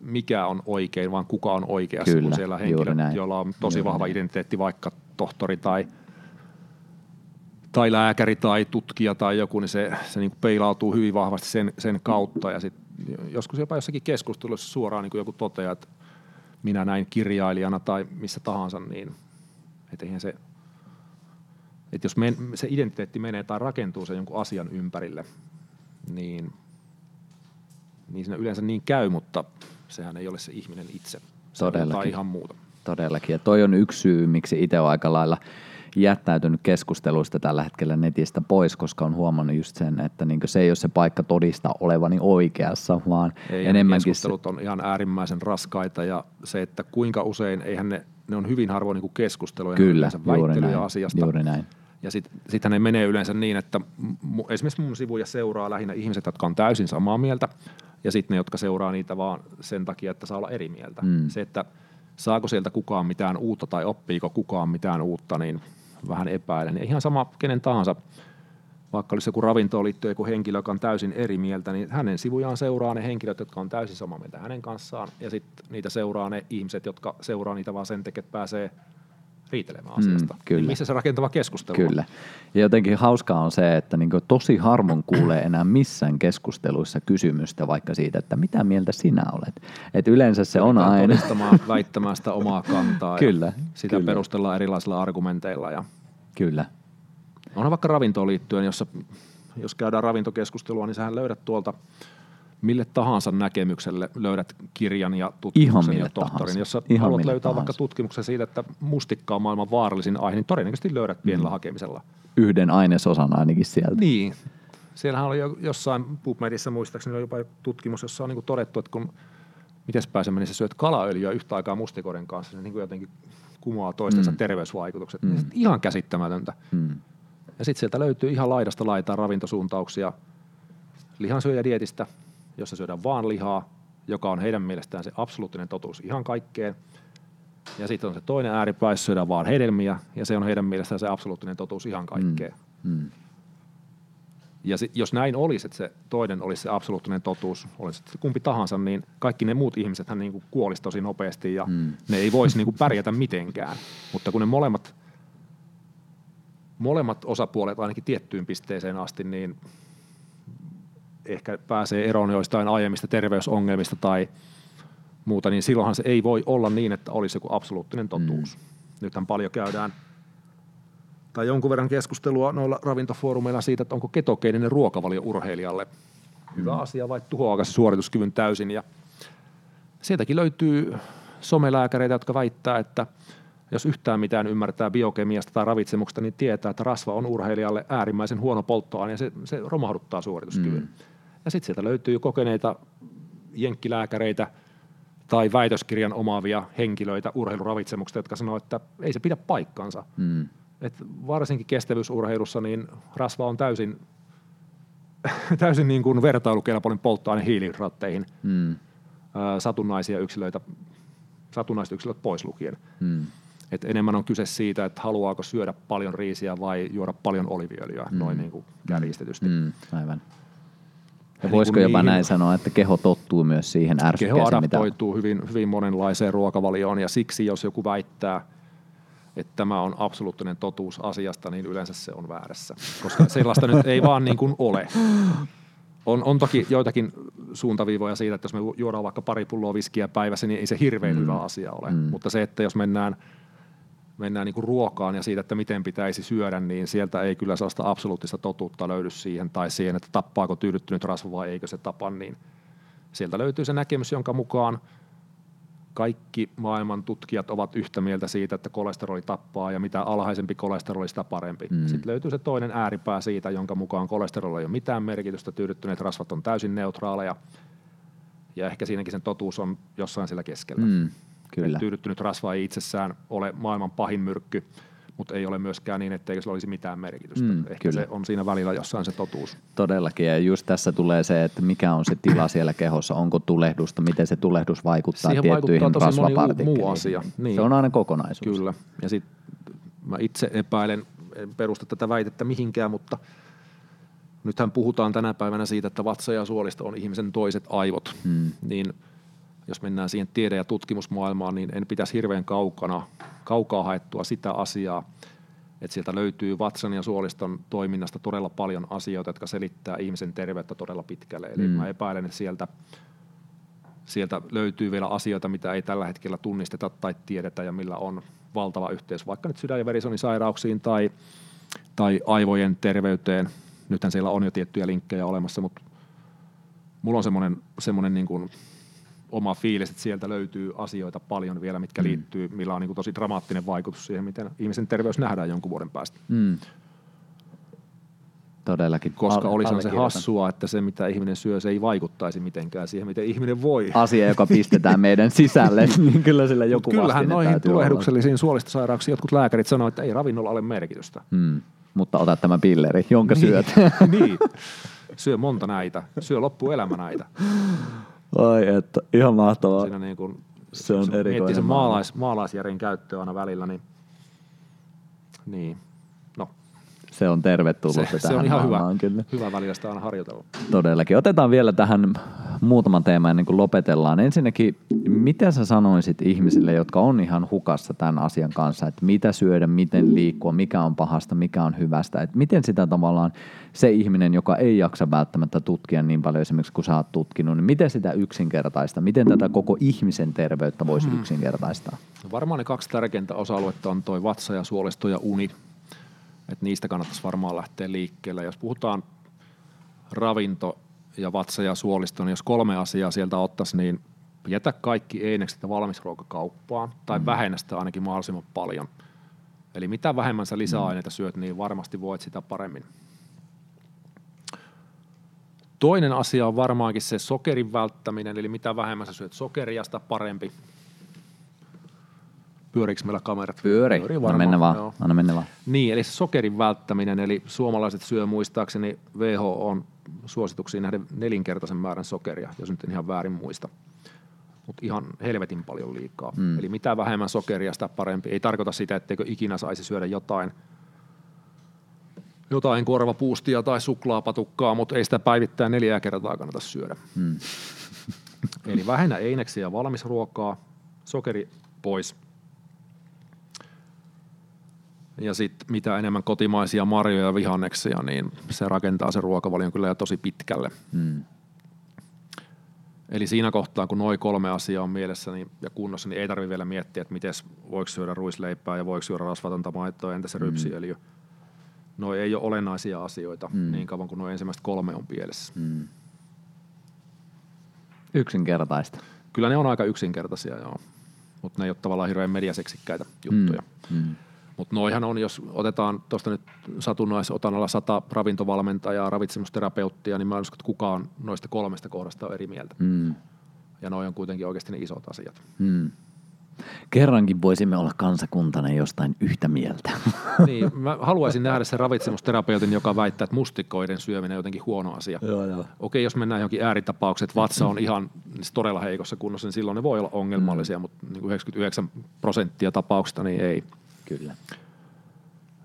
mikä on oikein, vaan kuka on oikeassa, Kyllä, kun siellä henkilöt, näin. joilla on tosi Juuri vahva näin. identiteetti, vaikka tohtori tai, tai lääkäri tai tutkija tai joku, niin se, se niin kuin peilautuu hyvin vahvasti sen, sen kautta. Ja sit joskus jopa jossakin keskustelussa suoraan niin kuin joku toteaa, että minä näin kirjailijana tai missä tahansa, niin et eihän se, että jos men, se identiteetti menee tai rakentuu sen jonkun asian ympärille, niin, niin siinä yleensä niin käy, mutta sehän ei ole se ihminen itse. Se Todellakin. jotain ihan muuta. Todellakin. Ja toi on yksi syy, miksi itse aika lailla jättäytynyt keskusteluista tällä hetkellä netistä pois, koska on huomannut just sen, että niin se ei ole se paikka todistaa olevani oikeassa, vaan Ei, enemmänkin se, keskustelut on ihan äärimmäisen raskaita ja se, että kuinka usein, eihän ne, ne on hyvin harvoin niin keskusteluja, Kyllä, juuri näin, asiasta. juuri näin. Ja sitten sittenhän ne menee yleensä niin, että mu, esimerkiksi mun sivuja seuraa lähinnä ihmiset, jotka on täysin samaa mieltä, ja sitten ne, jotka seuraa niitä vaan sen takia, että saa olla eri mieltä. Mm. Se, että saako sieltä kukaan mitään uutta tai oppiiko kukaan mitään uutta, niin vähän epäilen. Ja ihan sama kenen tahansa, vaikka olisi joku ravintoon liittyen joku henkilö, joka on täysin eri mieltä, niin hänen sivujaan seuraa ne henkilöt, jotka on täysin samaa mieltä hänen kanssaan, ja sitten niitä seuraa ne ihmiset, jotka seuraa niitä vaan sen takia, että pääsee riitelemään asiasta. Mm, kyllä. Niin missä se rakentava keskustelu on? Kyllä. Ja jotenkin hauskaa on se, että niin tosi harvoin kuulee enää missään keskusteluissa kysymystä vaikka siitä, että mitä mieltä sinä olet. Et yleensä se on aina... todistamaan, väittämään sitä omaa kantaa. Kyllä, Ja sitä kyllä. perustellaan erilaisilla argumenteilla. Ja Kyllä. onhan vaikka ravintoon liittyen, jossa, jos käydään ravintokeskustelua, niin sähän löydät tuolta mille tahansa näkemykselle löydät kirjan ja Ihan tutkimuksen mille ja tohtorin. tahansa. Jos sä Ihan haluat löytää tahansa. vaikka tutkimuksen siitä, että mustikka on maailman vaarallisin aihe, niin todennäköisesti löydät pienellä Mm. hakemisella. Yhden ainesosan ainakin sieltä. Niin. Siellähän oli jo jossain PubMedissä muistaakseni oli jopa tutkimus, jossa on niin todettu, että kun miten se meni, sä syöt kalaöljyä yhtä aikaa mustikoiden kanssa, se niin kuin jotenkin kumoaa toistensa Mm. terveysvaikutukset. Mm. Mm. Ihan käsittämätöntä. Mm. Ja sitten sieltä löytyy ihan laidasta laitaa ravintosuuntauksia lihansyöjädietistä, jossa syödään vaan lihaa, joka on heidän mielestään se absoluuttinen totuus ihan kaikkeen. Ja sitten on se toinen ääripää, jossa syödään vaan hedelmiä, ja se on heidän mielestään se absoluuttinen totuus ihan kaikkeen. Mm. Ja sit, jos näin olisi, että se toinen olisi se absoluuttinen totuus, olisi se kumpi tahansa, niin kaikki ne muut ihmiset hän niin kuolisi tosi nopeasti ja Mm. mm. ne ei voisi niin kuin pärjätä mitenkään. Mutta kun ne molemmat, molemmat osapuolet ainakin tiettyyn pisteeseen asti, niin ehkä pääsee eroon joistain aiemmista terveysongelmista tai, muuta, niin silloinhan se ei voi olla niin, että olisi joku absoluuttinen totuus. Mm. Nythän paljon käydään tai jonkun verran keskustelua noilla ravintofoorumeilla siitä, että onko ketogeeninen ruokavalio urheilijalle hyvä mm. asia vai tuhoaako se suorituskyvyn täysin. Ja sieltäkin löytyy somelääkäreitä, jotka väittää, että jos yhtään mitään ymmärtää biokemiasta tai ravitsemuksesta, niin tietää, että rasva on urheilijalle äärimmäisen huono polttoaine ja se, se romahduttaa suorituskyvyn. Mm. Ja sitten sieltä löytyy kokeneita jenkkilääkäreitä tai väitöskirjan omaavia henkilöitä urheiluravitsemuksesta, jotka sanoo, että ei se pidä paikkansa. Mm. Et varsinkin kestävyysurheilussa niin rasva on täysin, (laughs) täysin niin kuin vertailukelpoinen polttoaine hiilihydraatteihin. Mm. Satunnaisia yksilöitä, satunnaiset yksilöt pois lukien. Mm. Et enemmän on kyse siitä, että haluaako syödä paljon riisiä vai juoda paljon oliviöljyä, mm. noin niin kuin kärjistetysti. Mm. Aivan. Ja niin voisiko jopa niihin, näin sanoa, että keho tottuu myös siihen ärsykkeeseen? Keho adaptoituu mitä... hyvin, hyvin monenlaiseen ruokavalioon ja siksi jos joku väittää, että tämä on absoluuttinen totuus asiasta, niin yleensä se on väärässä. Koska sellaista nyt ei vaan niin kuin ole. On, on toki joitakin suuntaviivoja siitä, että jos me juodaan vaikka pari pulloa viskiä päivässä, niin ei se hirveän mm. hyvä asia ole. Mm. Mutta se, että jos mennään – mennään niin kuin ruokaan ja siitä, että miten pitäisi syödä, niin sieltä ei kyllä sellaista absoluuttista totuutta löydy siihen tai siihen, että tappaako tyydyttynyt rasva vai eikö se tapa, niin sieltä löytyy se näkemys, jonka mukaan kaikki maailman tutkijat ovat yhtä mieltä siitä, että kolesteroli tappaa ja mitä alhaisempi kolesteroli, sitä parempi. Mm. Sitten löytyy se toinen ääripää siitä, jonka mukaan kolesteroli ei ole mitään merkitystä, tyydyttyneet rasvat on täysin neutraaleja ja ehkä siinäkin sen totuus on jossain sillä keskellä. Mm. Kyllä. tyydyttynyt rasva ei itsessään ole maailman pahin myrkky, mutta ei ole myöskään niin, etteikö sillä olisi mitään merkitystä. Mm, Ehkä kyllä. se on siinä välillä jossain se totuus. Todellakin, ja just tässä tulee se, että mikä on se tila siellä kehossa, onko tulehdusta, miten se tulehdus vaikuttaa Siihen tiettyihin vaikuttaa rasvapartikkeleihin. muu asia. Niin. Se on aina kokonaisuus. Kyllä, ja sitten mä itse epäilen, en perusta tätä väitettä mihinkään, mutta nythän puhutaan tänä päivänä siitä, että vatsa ja suolisto on ihmisen toiset aivot, mm. niin – jos mennään siihen tiede- ja tutkimusmaailmaan, niin en pitäisi hirveän kaukana, kaukaa haettua sitä asiaa, että sieltä löytyy vatsan ja suoliston toiminnasta todella paljon asioita, jotka selittää ihmisen terveyttä todella pitkälle. Eli mm. mä epäilen, että sieltä, sieltä löytyy vielä asioita, mitä ei tällä hetkellä tunnisteta tai tiedetä ja millä on valtava yhteys vaikka nyt sydän- ja verisonisairauksiin tai, tai aivojen terveyteen. Nythän siellä on jo tiettyjä linkkejä olemassa, mutta mulla on semmoinen, semmoinen niin kuin oma fiilis, että sieltä löytyy asioita paljon vielä, mitkä mm. liittyy, millä on niin tosi dramaattinen vaikutus siihen, miten ihmisen terveys nähdään jonkun vuoden päästä. Mm. Todellakin. Koska Al- olisi se hassua, että se mitä ihminen syö, se ei vaikuttaisi mitenkään siihen, miten ihminen voi. Asia, joka pistetään meidän sisälle, (laughs) niin kyllä sillä joku Kyllähän noihin tulehduksellisiin suolistosairauksiin jotkut lääkärit sanoivat, että ei ravinnolla ole merkitystä. Mm. Mutta ota tämä pilleri, jonka niin, syöt. (laughs) niin. Syö monta näitä. Syö loppuelämä näitä. Ai että, ihan mahtavaa. Siinä niin kuin, se on erikoinen. Miettii sen maalais, maalaisjärjen käyttöä aina välillä, niin, niin se on tervetullut se, se on ihan hyvä, kyllä. hyvä välillä sitä aina harjoitella. Todellakin. Otetaan vielä tähän muutaman teeman ennen kuin lopetellaan. Ensinnäkin, mitä sä sanoisit ihmisille, jotka on ihan hukassa tämän asian kanssa, että mitä syödä, miten liikkua, mikä on pahasta, mikä on hyvästä, että miten sitä tavallaan se ihminen, joka ei jaksa välttämättä tutkia niin paljon esimerkiksi kuin sä oot tutkinut, niin miten sitä yksinkertaista, miten tätä koko ihmisen terveyttä voisi hmm. yksinkertaistaa? No varmaan ne kaksi tärkeintä osa-aluetta on toi vatsa ja suolisto ja uni että niistä kannattaisi varmaan lähteä liikkeelle. Jos puhutaan ravinto ja vatsa ja suolisto, niin jos kolme asiaa sieltä ottaisi, niin jätä kaikki einekset ja valmisruokakauppaan tai mm. vähennä sitä ainakin mahdollisimman paljon. Eli mitä vähemmän sä lisäaineita syöt, niin varmasti voit sitä paremmin. Toinen asia on varmaankin se sokerin välttäminen, eli mitä vähemmän sä syöt sokeria, sitä parempi. Pyöriikö meillä kamerat? Pyöri. Pyöri varmaan, anna mennä vaan. Joo. Anna mennä vaan. Niin, eli sokerin välttäminen, eli suomalaiset syö muistaakseni WHO on suosituksiin nähden nelinkertaisen määrän sokeria, jos nyt en ihan väärin muista. Mutta ihan helvetin paljon liikaa. Mm. Eli mitä vähemmän sokeria, sitä parempi. Ei tarkoita sitä, etteikö ikinä saisi syödä jotain, jotain korvapuustia tai suklaapatukkaa, mutta ei sitä päivittäin neljää kertaa kannata syödä. Mm. (laughs) Eli vähennä eineksiä ja valmisruokaa, sokeri pois – ja sitten mitä enemmän kotimaisia marjoja ja vihanneksia, niin se rakentaa sen ruokavalion kyllä jo tosi pitkälle. Hmm. Eli siinä kohtaa, kun noin kolme asiaa on mielessä niin, ja kunnossa, niin ei tarvitse vielä miettiä, että miten voiko syödä ruisleipää ja voiko syödä rasvatonta maitoa, entä se mm. rypsiöljy. No ei ole olennaisia asioita mm. niin kauan kuin nuo ensimmäiset kolme on pielessä. Mm. Yksinkertaista. Kyllä ne on aika yksinkertaisia, joo. Mutta ne ei ole tavallaan hirveän mediaseksikkäitä juttuja. Mm. Mm. Mutta noihan on, jos otetaan tuosta nyt satunnaisotanalla sata ravintovalmentajaa, ravitsemusterapeuttia, niin mä en usko, että kukaan noista kolmesta kohdasta on eri mieltä. Mm. Ja noi on kuitenkin oikeasti ne isot asiat. Mm. Kerrankin voisimme olla kansakuntana jostain yhtä mieltä. (laughs) Niin, mä haluaisin nähdä sen ravitsemusterapeutin, joka väittää, että mustikoiden syöminen on jotenkin huono asia. Joo, joo. Okei, jos mennään johonkin ääritapaukseen, että vatsa on ihan todella heikossa kunnossa, niin silloin ne voi olla ongelmallisia, mm. mutta niin 99 prosenttia tapauksista niin ei. Kyllä.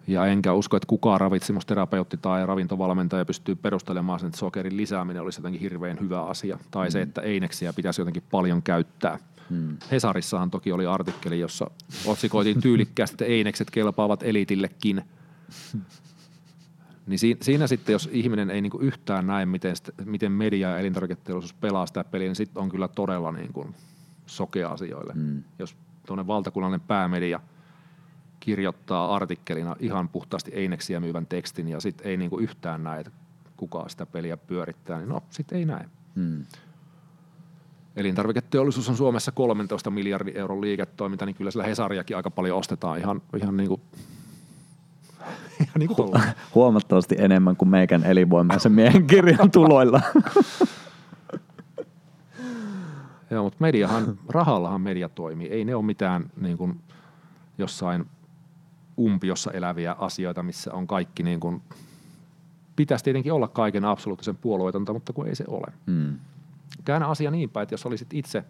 Ja enkä usko, että kukaan ravitsemusterapeutti tai ravintovalmentaja pystyy perustelemaan sen, että sokerin lisääminen olisi jotenkin hirveän hyvä asia. Tai mm. se, että eineksiä pitäisi jotenkin paljon käyttää. Mm. Hesarissahan toki oli artikkeli, jossa otsikoitiin tyylikkäästi, että einekset kelpaavat elitillekin. Niin siinä, siinä sitten, jos ihminen ei niinku yhtään näe, miten, miten media ja elintarviketeollisuus pelaa sitä peliä, niin sitten on kyllä todella niinku sokea asioille. Mm. Jos tuonne valtakunnallinen päämedia – kirjoittaa artikkelina ihan puhtaasti eineksiä myyvän tekstin ja sitten ei niinku yhtään näe, että kuka sitä peliä pyörittää, niin no sitten ei näe. Hmm. Elintarviketeollisuus on Suomessa 13 miljardin euron liiketoiminta, niin kyllä sillä Hesariakin aika paljon ostetaan ihan, ihan niin kuin (laughs) ihan niin kuin Hu- huomattavasti enemmän kuin meikän elinvoimaisen miehen kirjan tuloilla. (laughs) Joo, mutta mediahan, rahallahan media toimii. Ei ne ole mitään niin kuin jossain umpiossa eläviä asioita, missä on kaikki niin kuin, pitäisi tietenkin olla kaiken absoluuttisen puolueetonta, mutta kun ei se ole. Hmm. Käännä asia niin päin, että jos olisit itse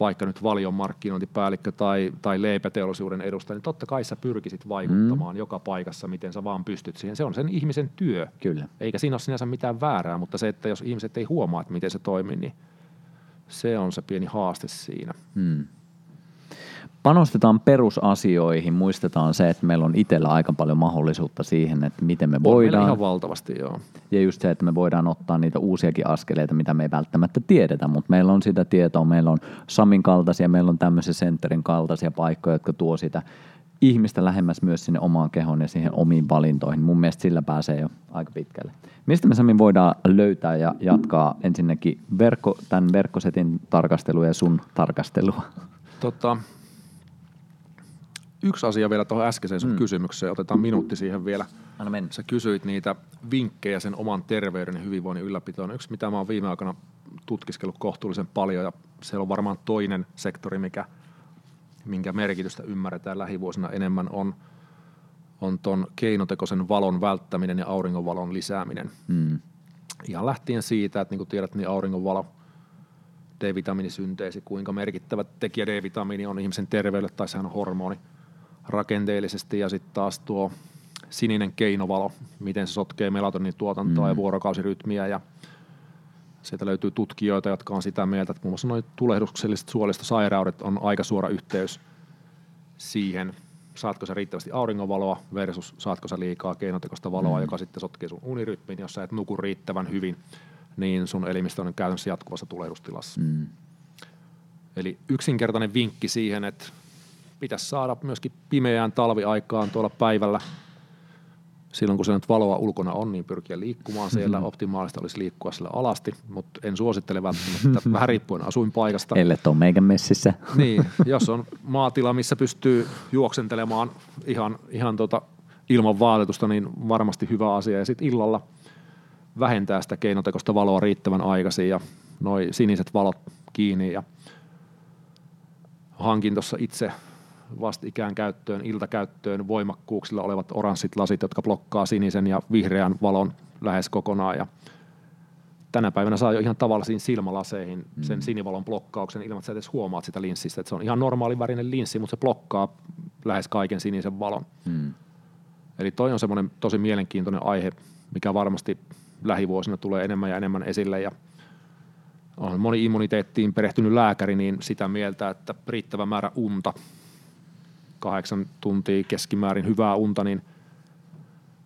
vaikka nyt valion markkinointipäällikkö tai, tai leipäteollisuuden edustaja, niin totta kai sä pyrkisit vaikuttamaan hmm. joka paikassa, miten sä vaan pystyt siihen. Se on sen ihmisen työ. Kyllä. Eikä siinä ole sinänsä mitään väärää, mutta se, että jos ihmiset ei huomaa, että miten se toimii, niin se on se pieni haaste siinä. Hmm panostetaan perusasioihin, muistetaan se, että meillä on itsellä aika paljon mahdollisuutta siihen, että miten me voidaan. ihan valtavasti, joo. Ja just se, että me voidaan ottaa niitä uusiakin askeleita, mitä me ei välttämättä tiedetä, mutta meillä on sitä tietoa, meillä on Samin kaltaisia, meillä on tämmöisiä centerin kaltaisia paikkoja, jotka tuo sitä ihmistä lähemmäs myös sinne omaan kehoon ja siihen omiin valintoihin. Mun mielestä sillä pääsee jo aika pitkälle. Mistä me Sami voidaan löytää ja jatkaa ensinnäkin verkko, tämän verkkosetin tarkastelua ja sun tarkastelua? Tota, yksi asia vielä tuohon äskeiseen sun mm. kysymykseen. Otetaan minuutti siihen vielä. Anna mennä. Sä kysyit niitä vinkkejä sen oman terveyden ja hyvinvoinnin ylläpitoon. Yksi, mitä mä oon viime aikoina tutkiskellut kohtuullisen paljon, ja se on varmaan toinen sektori, mikä, minkä merkitystä ymmärretään lähivuosina enemmän, on, on ton keinotekoisen valon välttäminen ja auringonvalon lisääminen. Mm. Ihan lähtien siitä, että niin kuin tiedät, niin auringonvalo – D-vitamiinisynteesi, kuinka merkittävä tekijä D-vitamiini on ihmisen terveydelle, tai sehän on hormoni rakenteellisesti, ja sitten taas tuo sininen keinovalo, miten se sotkee melatonin tuotantoa mm. ja vuorokausirytmiä, ja sieltä löytyy tutkijoita, jotka on sitä mieltä, että muun muassa noin tulehdukselliset suolistosairaudet on aika suora yhteys siihen, saatko sä riittävästi auringonvaloa versus saatko sä liikaa keinotekoista valoa, mm. joka sitten sotkee sun unirytmin, jos sä et nuku riittävän hyvin – niin sun elimistö on käytännössä jatkuvassa tulehdustilassa. Mm. Eli yksinkertainen vinkki siihen, että pitäisi saada myöskin pimeään talviaikaan tuolla päivällä silloin kun se nyt valoa ulkona on, niin pyrkiä liikkumaan siellä. Mm-hmm. Optimaalista olisi liikkua sillä alasti, mutta en suosittele välttämättä, vähän riippuen asuinpaikasta. Elle on meikän messissä. Niin, jos on maatila, missä pystyy juoksentelemaan ihan, ihan tota ilman vaatetusta, niin varmasti hyvä asia. Ja sitten illalla – vähentää sitä keinotekoista valoa riittävän aikaisin ja noi siniset valot kiinni ja hankin tuossa itse vastikään käyttöön, iltakäyttöön voimakkuuksilla olevat oranssit lasit, jotka blokkaa sinisen ja vihreän valon lähes kokonaan ja tänä päivänä saa jo ihan tavallisiin silmälaseihin mm. sen sinivalon blokkauksen ilman, että sä edes huomaat sitä linssistä. Että se on ihan normaali värinen linssi, mutta se blokkaa lähes kaiken sinisen valon. Mm. Eli toi on semmoinen tosi mielenkiintoinen aihe, mikä varmasti lähivuosina tulee enemmän ja enemmän esille ja on moni immuniteettiin perehtynyt lääkäri niin sitä mieltä, että riittävä määrä unta, kahdeksan tuntia keskimäärin hyvää unta, niin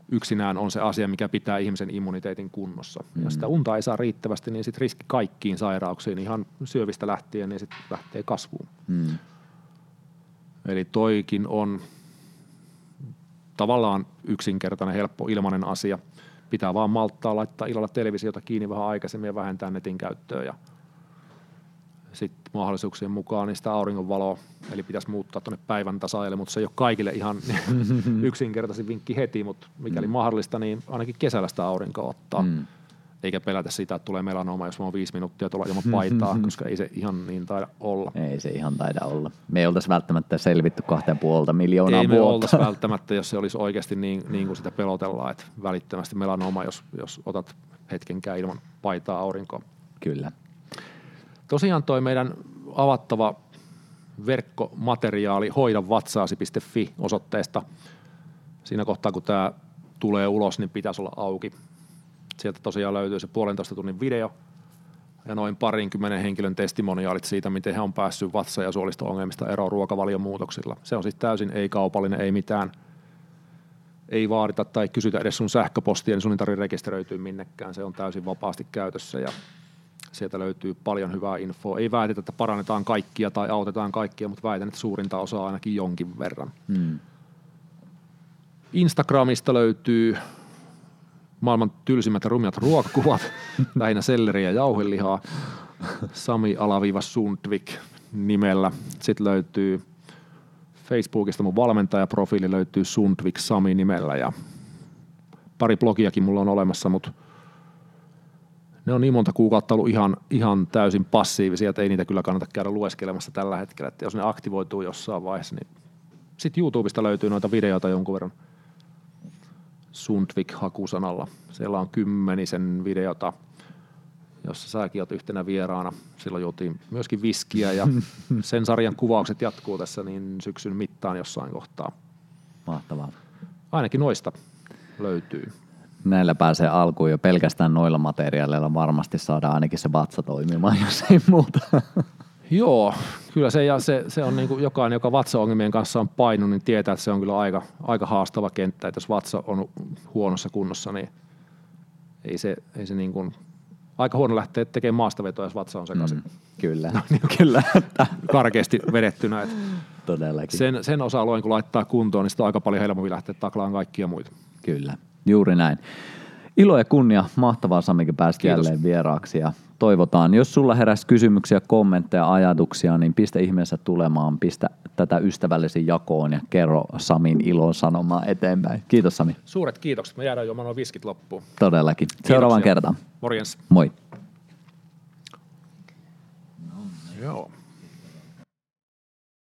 yksinään on se asia, mikä pitää ihmisen immuniteetin kunnossa. Mm. Jos sitä unta ei saa riittävästi, niin sitten riski kaikkiin sairauksiin, ihan syövistä lähtien, niin sitten lähtee kasvuun. Mm. Eli toikin on tavallaan yksinkertainen, helppo, ilmainen asia. Pitää vaan malttaa laittaa illalla televisiota kiinni vähän aikaisemmin ja vähentää netin käyttöä ja sitten mahdollisuuksien mukaan niin sitä auringonvaloa, eli pitäisi muuttaa tuonne päivän tasaajille, mutta se ei ole kaikille ihan (laughs) yksinkertaisin vinkki heti, mutta mikäli mm. mahdollista, niin ainakin kesällä sitä aurinkoa ottaa. Mm. Eikä pelätä sitä, että tulee melanoma, jos mä oon viisi minuuttia tuolla ilman (laughs) paitaa, koska ei se ihan niin taida olla. Ei se ihan taida olla. Me ei oltaisi välttämättä selvitty kahteen puolta miljoonaa ei vuotta. Ei me oltaisi (laughs) välttämättä, jos se olisi oikeasti niin, niin kuin sitä pelotellaan, että välittömästi melanoma, jos, jos otat hetkenkään ilman paitaa aurinkoa. Kyllä. Tosiaan toi meidän avattava verkkomateriaali hoidavatsaasi.fi osoitteesta. Siinä kohtaa, kun tämä tulee ulos, niin pitäisi olla auki. Sieltä tosiaan löytyy se puolentoista tunnin video ja noin parinkymmenen henkilön testimoniaalit siitä, miten he on päässyt vatsa- ja suolisto-ongelmista eroon ruokavaliomuutoksilla. Se on siis täysin ei-kaupallinen, ei mitään, ei vaadita tai kysytä edes sun sähköpostia, niin sun ei tarvitse rekisteröityä minnekään. Se on täysin vapaasti käytössä ja Sieltä löytyy paljon hyvää infoa. Ei väitetä, että parannetaan kaikkia tai autetaan kaikkia, mutta väitän, että suurinta osaa ainakin jonkin verran. Hmm. Instagramista löytyy maailman tylsimmät ja rumiat ruokakuvat, (laughs) lähinnä selleriä ja jauhelihaa. Sami Alaviva Sundvik nimellä. Sitten löytyy Facebookista mun valmentajaprofiili löytyy Sundvik Sami nimellä ja pari blogiakin mulla on olemassa, mutta – ne on niin monta kuukautta ollut ihan, ihan täysin passiivisia, että ei niitä kyllä kannata käydä lueskelemassa tällä hetkellä. Että jos ne aktivoituu jossain vaiheessa, niin sitten YouTubesta löytyy noita videoita jonkun verran Sundvik-hakusanalla. Siellä on kymmenisen videota, jossa säkin olet yhtenä vieraana. Silloin juotiin myöskin viskiä ja (laughs) sen sarjan kuvaukset jatkuu tässä niin syksyn mittaan jossain kohtaa. Mahtavaa. Ainakin noista löytyy näillä pääsee alkuun jo pelkästään noilla materiaaleilla varmasti saadaan ainakin se vatsa toimimaan, (laughs) jos ei muuta. Joo, kyllä se, ja se, se on niin kuin jokainen, joka vatsaongelmien kanssa on painunut, niin tietää, että se on kyllä aika, aika haastava kenttä, että jos vatsa on huonossa kunnossa, niin ei se, ei se niin kuin, aika huono lähteä tekemään maastavetoa, jos vatsa on sekaisin. Mm, kyllä, no, niin kyllä. Karkeasti vedettynä. Että Todellakin. Sen, sen osa-alueen kun laittaa kuntoon, niin sitä on aika paljon helpompi lähteä taklaan kaikkia muita. Kyllä. Juuri näin. Ilo ja kunnia, mahtavaa Samikin päästä jälleen vieraaksi ja toivotaan. Jos sulla heräsi kysymyksiä, kommentteja, ajatuksia, niin pistä ihmeessä tulemaan, pistä tätä ystävällisen jakoon ja kerro Samin ilon sanomaa eteenpäin. Kiitos Sami. Suuret kiitokset. Me jäädään juomaan nuo viskit loppuun. Todellakin. Seuraavaan kertaan. Morjens. Moi. Joo.